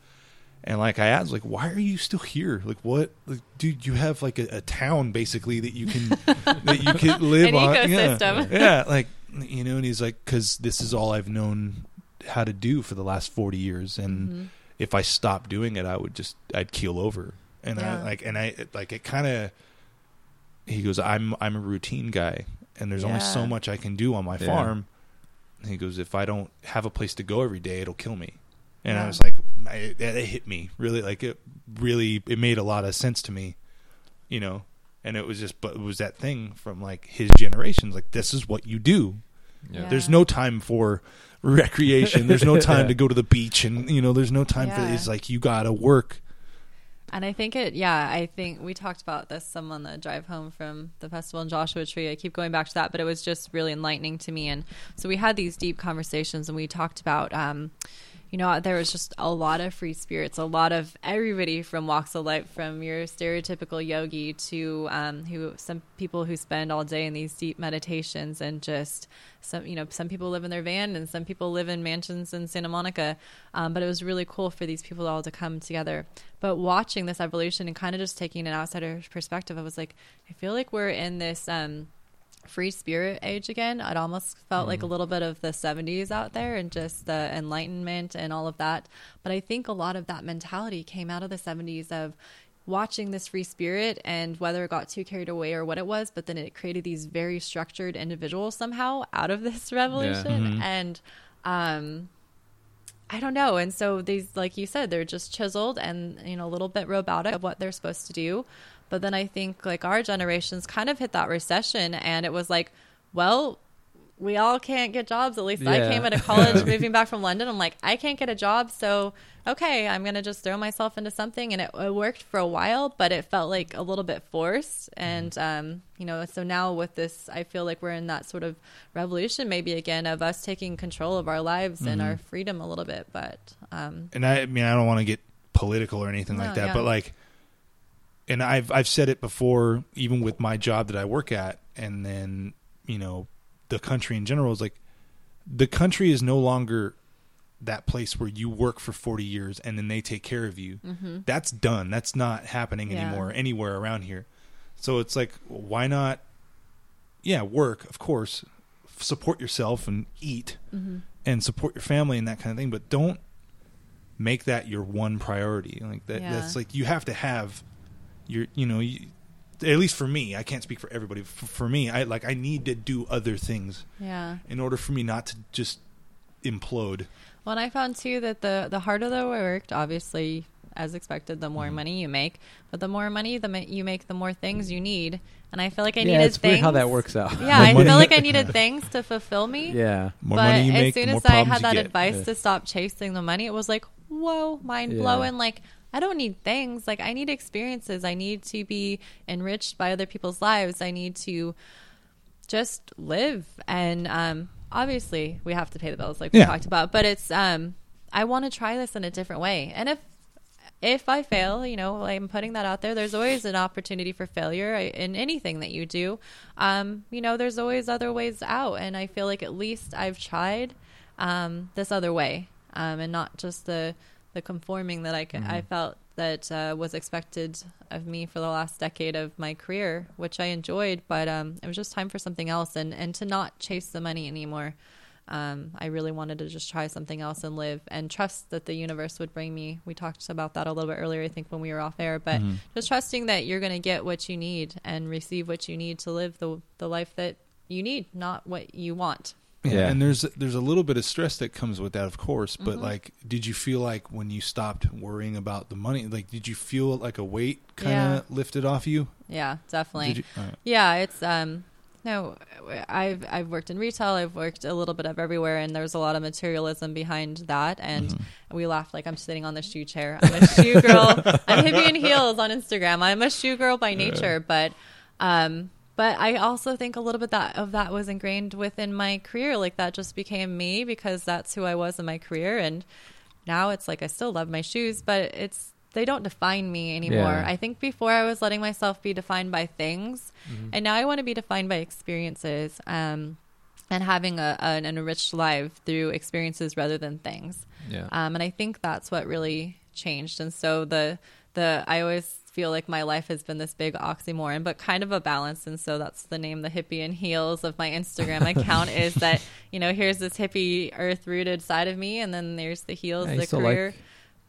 And like I asked, like, why are you still here? Like, what, like, dude? You have like a, a town basically that you can that you can live An on. ecosystem. Yeah. yeah, like you know. And he's like, because this is all I've known how to do for the last forty years, and Mhm. if I stopped doing it, I would just I'd keel over. And Yeah. I like, and I like it kind of. He goes, I'm I'm a routine guy, and there's only so much I can do on my Yeah. farm. And he goes, if I don't have a place to go every day, it'll kill me. And I was like, I, it, it hit me really, like it really, it made a lot of sense to me, you know. And it was just, but it was that thing from like his generations, like this is what you do. yeah. There's no time for recreation. There's no time Yeah. to go to the beach, and you know, there's no time for it's like you gotta work. And I think it, yeah, I think we talked about this some on the drive home from the festival in Joshua Tree. I keep going back to that, but it was just really enlightening to me. And so we had these deep conversations and we talked about, um, you know, there was just a lot of free spirits, a lot of everybody from walks of life, from your stereotypical yogi to um, who some people who spend all day in these deep meditations and just some, you know, some people live in their van and some people live in mansions in Santa Monica. Um, but it was really cool for these people all to come together. But watching this evolution and kind of just taking an outsider perspective, I was like, I feel like we're in this. Um, free spirit age again. It almost felt like a little bit of the 70s out there and just the enlightenment and all of that. But I think a lot of that mentality came out of the 70s of watching this free spirit and whether it got too carried away or what it was, but then it created these very structured individuals somehow out of this revolution. And, um, I don't know. And so these, like you said, they're just chiseled and, you know, a little bit robotic of what they're supposed to do. But then I think like our generations kind of hit that recession and it was like, well, we all can't get jobs. At least I came out of college moving back from London. I'm like, I can't get a job. So, okay, I'm going to just throw myself into something. And it, it worked for a while, but it felt like a little bit forced. And, um, you know, so now with this, I feel like we're in that sort of revolution maybe again of us taking control of our lives and our freedom a little bit. But, um, and I, I mean, I don't want to get political or anything No, like that, yeah. but like, and I've I've said it before, even with my job that I work at, and then you know, the country in general is like, the country is no longer that place where you work for 40 years and then they take care of you. Mm-hmm. That's done. That's not happening Yeah. anymore anywhere around here. So it's like, why not? Yeah, work, of course, support yourself and eat mm-hmm. and support your family and that kind of thing, but don't make that your one priority. Like that, Yeah. that's like you have to have your, you know, you, at least for me, I can't speak for everybody. For, for me, I like I need to do other things yeah. in order for me not to just implode. Well, and I found too that the the harder the worked, obviously, as expected, the Mm-hmm. more money you make. But the more money the ma- you make, the more things you need. And I feel like I yeah, needed it's things. how that works out. Yeah, I More feel like I needed things to fulfill me. yeah. More but money you as make, soon as I had that get. advice Yeah. to stop chasing the money, it was like, whoa, mind Yeah. blowing. Like, I don't need things. Like, I need experiences. I need to be enriched by other people's lives. I need to just live. And um, obviously, we have to pay the bills, like we Yeah. talked about. But it's, um, I want to try this in a different way. And if if I fail, you know, I'm putting that out there. There's always an opportunity for failure in anything that you do. Um, you know, there's always other ways out, and I feel like at least I've tried um, this other way, um, and not just the the conforming that I mm-hmm. I felt that uh, was expected of me for the last decade of my career, which I enjoyed, but um, it was just time for something else, and and to not chase the money anymore. Um, I really wanted to just try something else and live and trust that the universe would bring me. We talked about that a little bit earlier, I think, when we were off air, but mm-hmm. just trusting that you're going to get what you need and receive what you need to live the the life that you need, not what you want. Yeah, yeah, and there's there's a little bit of stress that comes with that, of course. But mm-hmm. like, did you feel like when you stopped worrying about the money, like, did you feel like a weight kind of yeah. lifted off you? Yeah, definitely. You, right. Yeah, it's um, no, I've I've worked in retail. I've worked a little bit of everywhere, and there's a lot of materialism behind that. And mm-hmm. we laugh like I'm sitting on the shoe chair. I'm a shoe girl. I'm hippie in heels on Instagram. I'm a shoe girl by nature, yeah. but um, but I also think a little bit that of that was ingrained within my career. Like that just became me because that's who I was in my career, and now it's like I still love my shoes, but it's they don't define me anymore. Yeah. I think before I was letting myself be defined by things, mm-hmm. and now I want to be defined by experiences. Um, and having a, an enriched life through experiences rather than things. Yeah. Um, and I think that's what really changed. And so the the I always feel like my life has been this big oxymoron, but kind of a balance. And so that's the name, the hippie and heels of my Instagram account is that, you know, here's this hippie earth rooted side of me. And then there's the heels, yeah, the career. Like-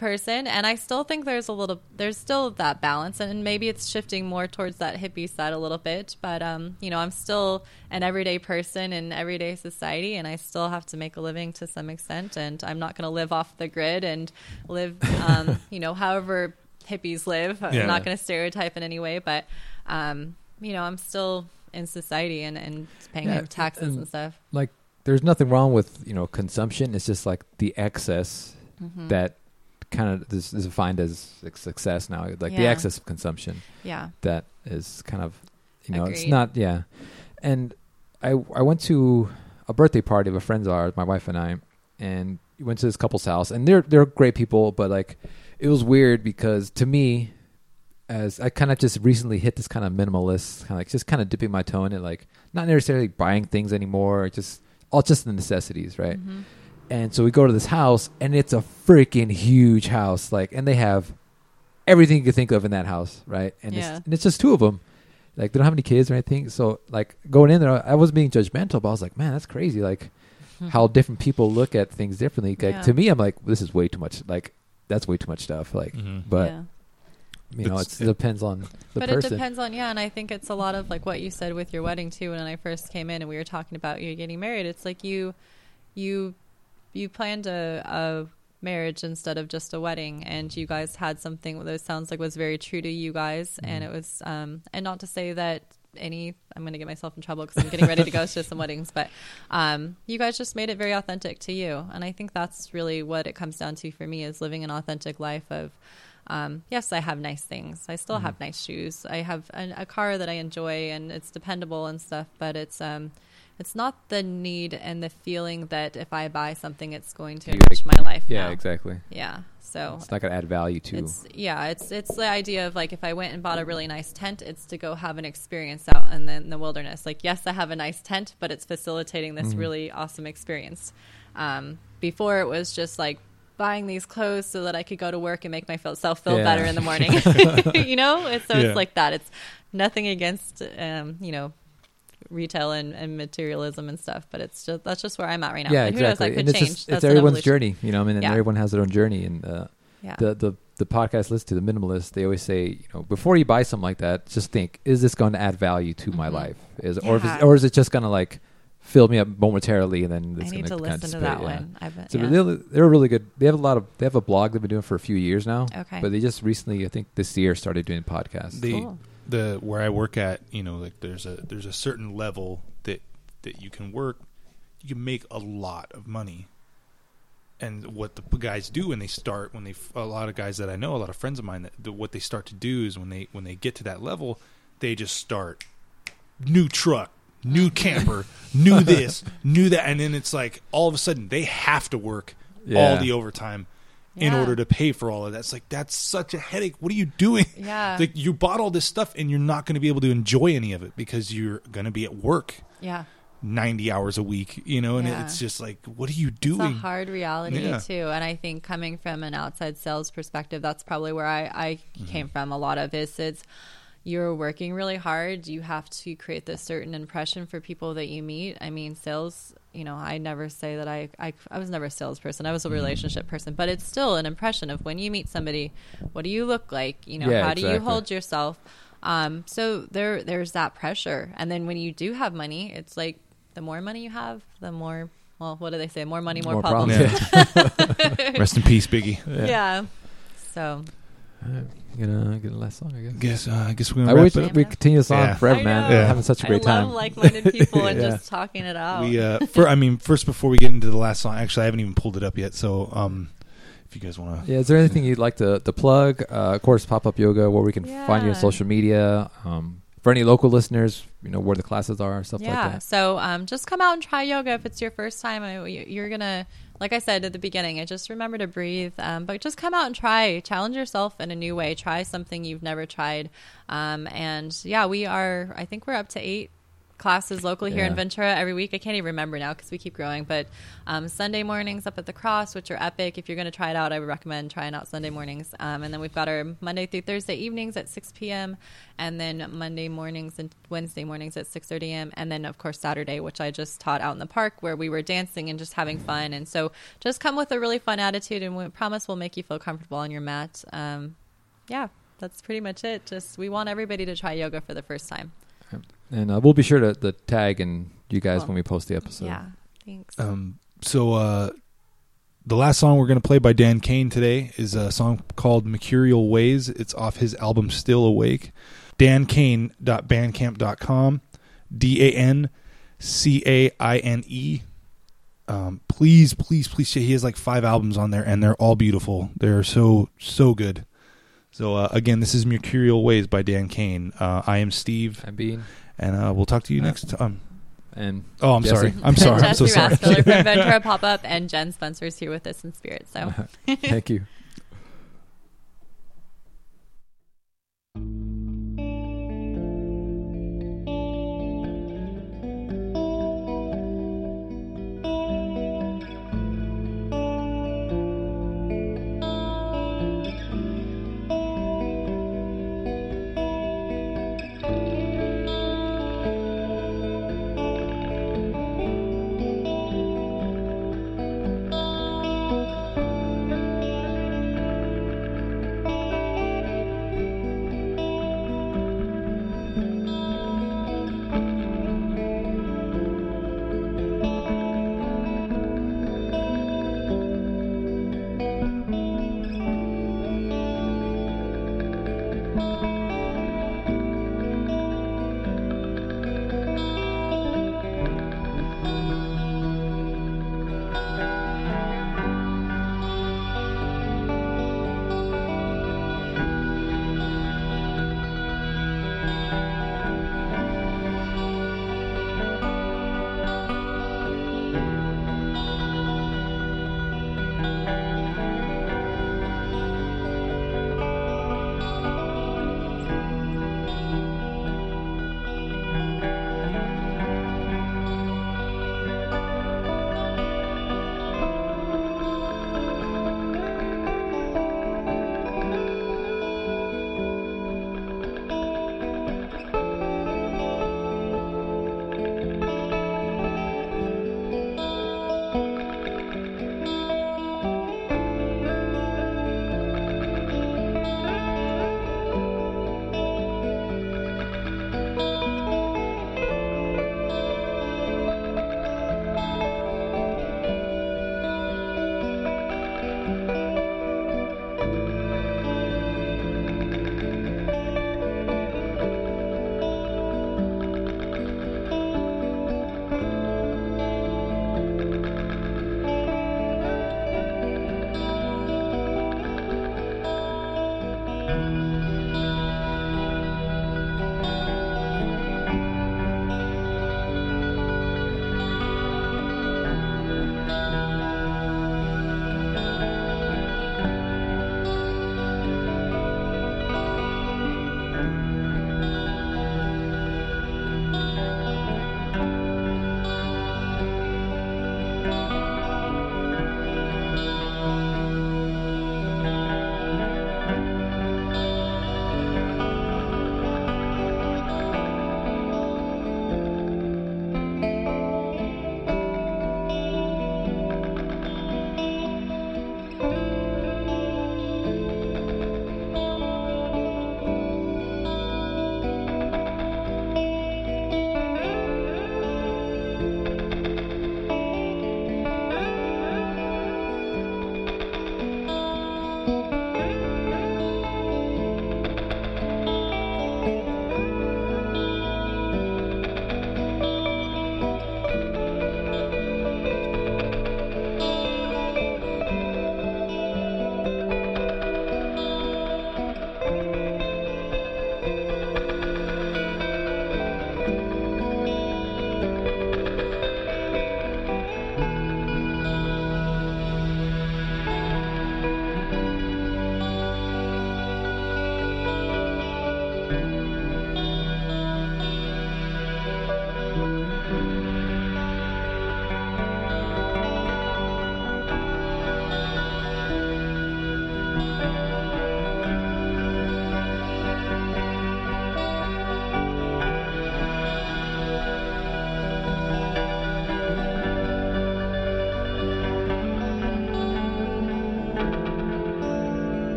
person and i still think there's a little there's still that balance and maybe it's shifting more towards that hippie side a little bit but um you know i'm still an everyday person in everyday society and i still have to make a living to some extent and i'm not going to live off the grid and live um you know however hippies live yeah. i'm not going to stereotype in any way but um you know i'm still in society and and paying yeah, taxes and, and stuff like there's nothing wrong with you know consumption it's just like the excess mm-hmm. that kind of this is defined as success now, like yeah. the excess of consumption. Yeah, that is kind of you know Agreed. it's not yeah. And I I went to a birthday party of a friend's ours, my wife and I, and went to this couple's house, and they're they're great people, but like it was weird because to me. As I kind of just recently hit this kind of minimalist, kind of like just kind of dipping my toe in it, like not necessarily buying things anymore, just all just the necessities, right? Mm-hmm and so we go to this house, and it's a freaking huge house. Like, and they have everything you could think of in that house, right? And, yeah. it's, and it's just two of them. Like, they don't have any kids or anything. So, like, going in there, I was being judgmental, but I was like, man, that's crazy. Like, mm-hmm. how different people look at things differently. Like, yeah. to me, I'm like, this is way too much. Like, that's way too much stuff. Like, mm-hmm. but. Yeah you know, it depends on the but person. it depends on yeah, and I think it's a lot of like what you said with your wedding too. When I first came in and we were talking about you getting married, it's like you, you you planned a, a marriage instead of just a wedding and you guys had something that sounds like was very true to you guys mm-hmm. and it was um and not to say that any i'm going to get myself in trouble because i'm getting ready to go to some weddings but um you guys just made it very authentic to you and i think that's really what it comes down to for me is living an authentic life of um, yes, I have nice things. I still mm-hmm. have nice shoes. I have a, a, car that I enjoy and it's dependable and stuff. But it's um, it's not the need and the feeling that if I buy something, it's going to enrich my life. Yeah, now. exactly. Yeah. So it's not going to add value to. It's, yeah, it's it's the idea of like if I went and bought a really nice tent, it's to go have an experience out in the, in the wilderness. Like yes, I have a nice tent, but it's facilitating this mm-hmm. really awesome experience. Um, before it was just like buying these clothes so that I could go to work and make myself feel yeah. better in the morning. you know, so yeah. it's like that. It's nothing against um, you know retail and, and materialism and stuff. But it's just that's just where I'm at right now. Yeah, and exactly. and it's, just, it's everyone's journey, you know. I mean, yeah. everyone has their own journey, and uh, yeah. the the the podcast list to the minimalist, they always say, you know, before you buy something like that, just think, is this going to add value to mm-hmm. my life? Is yeah. or is, or is it just going to like fill me up momentarily and then it's I need to listen to that yeah. one. I've, so yeah. they're, they're really good. They have a lot of they have a blog they've been doing for a few years now. Okay, but they just recently, I think this year, started doing podcasts. They, cool. The where I work at, you know, like there's a there's a certain level that that you can work, you can make a lot of money. And what the guys do when they start, when they a lot of guys that I know, a lot of friends of mine, that the, what they start to do is when they when they get to that level, they just start new truck, new camper, new this, new that, and then it's like all of a sudden they have to work yeah. all the overtime, in order to pay for all of that. It's like that's such a headache. What are you doing? Yeah. like you bought all this stuff and you're not going to be able to enjoy any of it because you're going to be at work Yeah. 90 hours a week, you know, and Yeah. it's just like what are you It's a doing? hard reality Yeah. too, and I think coming from an outside sales perspective, that's probably where I, I Mm-hmm. came from. A lot of is it's you're working really hard. You have to create this certain impression for people that you meet. I mean, sales. You know, I never say that I I, I was never a salesperson. I was a Mm-hmm. relationship person, but it's still an impression of when you meet somebody. What do you look like? You know, Yeah, how do you hold yourself? Um, so there there's that pressure, and then when you do have money, it's like the more money you have, the more well, what do they say? More money, more, More problems. problems. Yeah. Rest in peace, Biggie. Yeah. So Alright, gonna get a last song, I guess. Guess uh, I guess we're I gonna wish wrap it up. we continue this on Yeah. forever, I man. know. Yeah. Having such a great time. I love time. like-minded people and Yeah. just talking it out. We uh, for I mean, first before we get into the last song, actually, I haven't even pulled it up yet. So, um, if you guys want to, Yeah, is there anything you'd like to, to plug? Uh, of course, Pop Up Yoga, where we can find you on Yeah. social media. Um, for any local listeners, you know, where the classes are, stuff yeah. like that. So um, just come out and try yoga if it's your first time. I- you- You're gonna, like I said at the beginning, I just remember to breathe. Um, but just come out and try, challenge yourself in a new way. Try something you've never tried. Um, and yeah, we are. I think we're up to eight classes locally here in Ventura every week. I can't even remember now because we keep growing. But um, Sunday mornings up at the Cross, which are epic. If you're going to try it out, I would recommend trying out Sunday mornings. Um, and then we've got our Monday through Thursday evenings at 6 p.m. and then Monday mornings and Wednesday mornings at 6:30 a.m. And then of course Saturday, which I just taught out in the park where we were dancing and just having fun. And so just come with a really fun attitude, and we promise we'll make you feel comfortable on your mat. Um, yeah. That's pretty much it. Just we want everybody to try yoga for the first time. And uh, we'll be sure to, to tag and you guys Cool. when we post the episode. yeah. Thanks. um, so uh, the last song we're gonna play by Dan Caine today is a song called "Mercurial Ways." It's off his album "Still Awake." DanCaine.bandcamp.com. D A N C A I N E. Um, please, please, please. He has like five albums on there, and they're all beautiful. They're so so good. So uh, again, this is "Mercurial Ways" by Dan Caine. Uh, I am Steve, And Bean and uh, we'll talk to you next time. and Oh, I'm Jessy. sorry. I'm sorry. I'm so Jessy sorry. Raspiller from Ventura Pop Up and Jen Spencer's here with us in spirit. So thank you.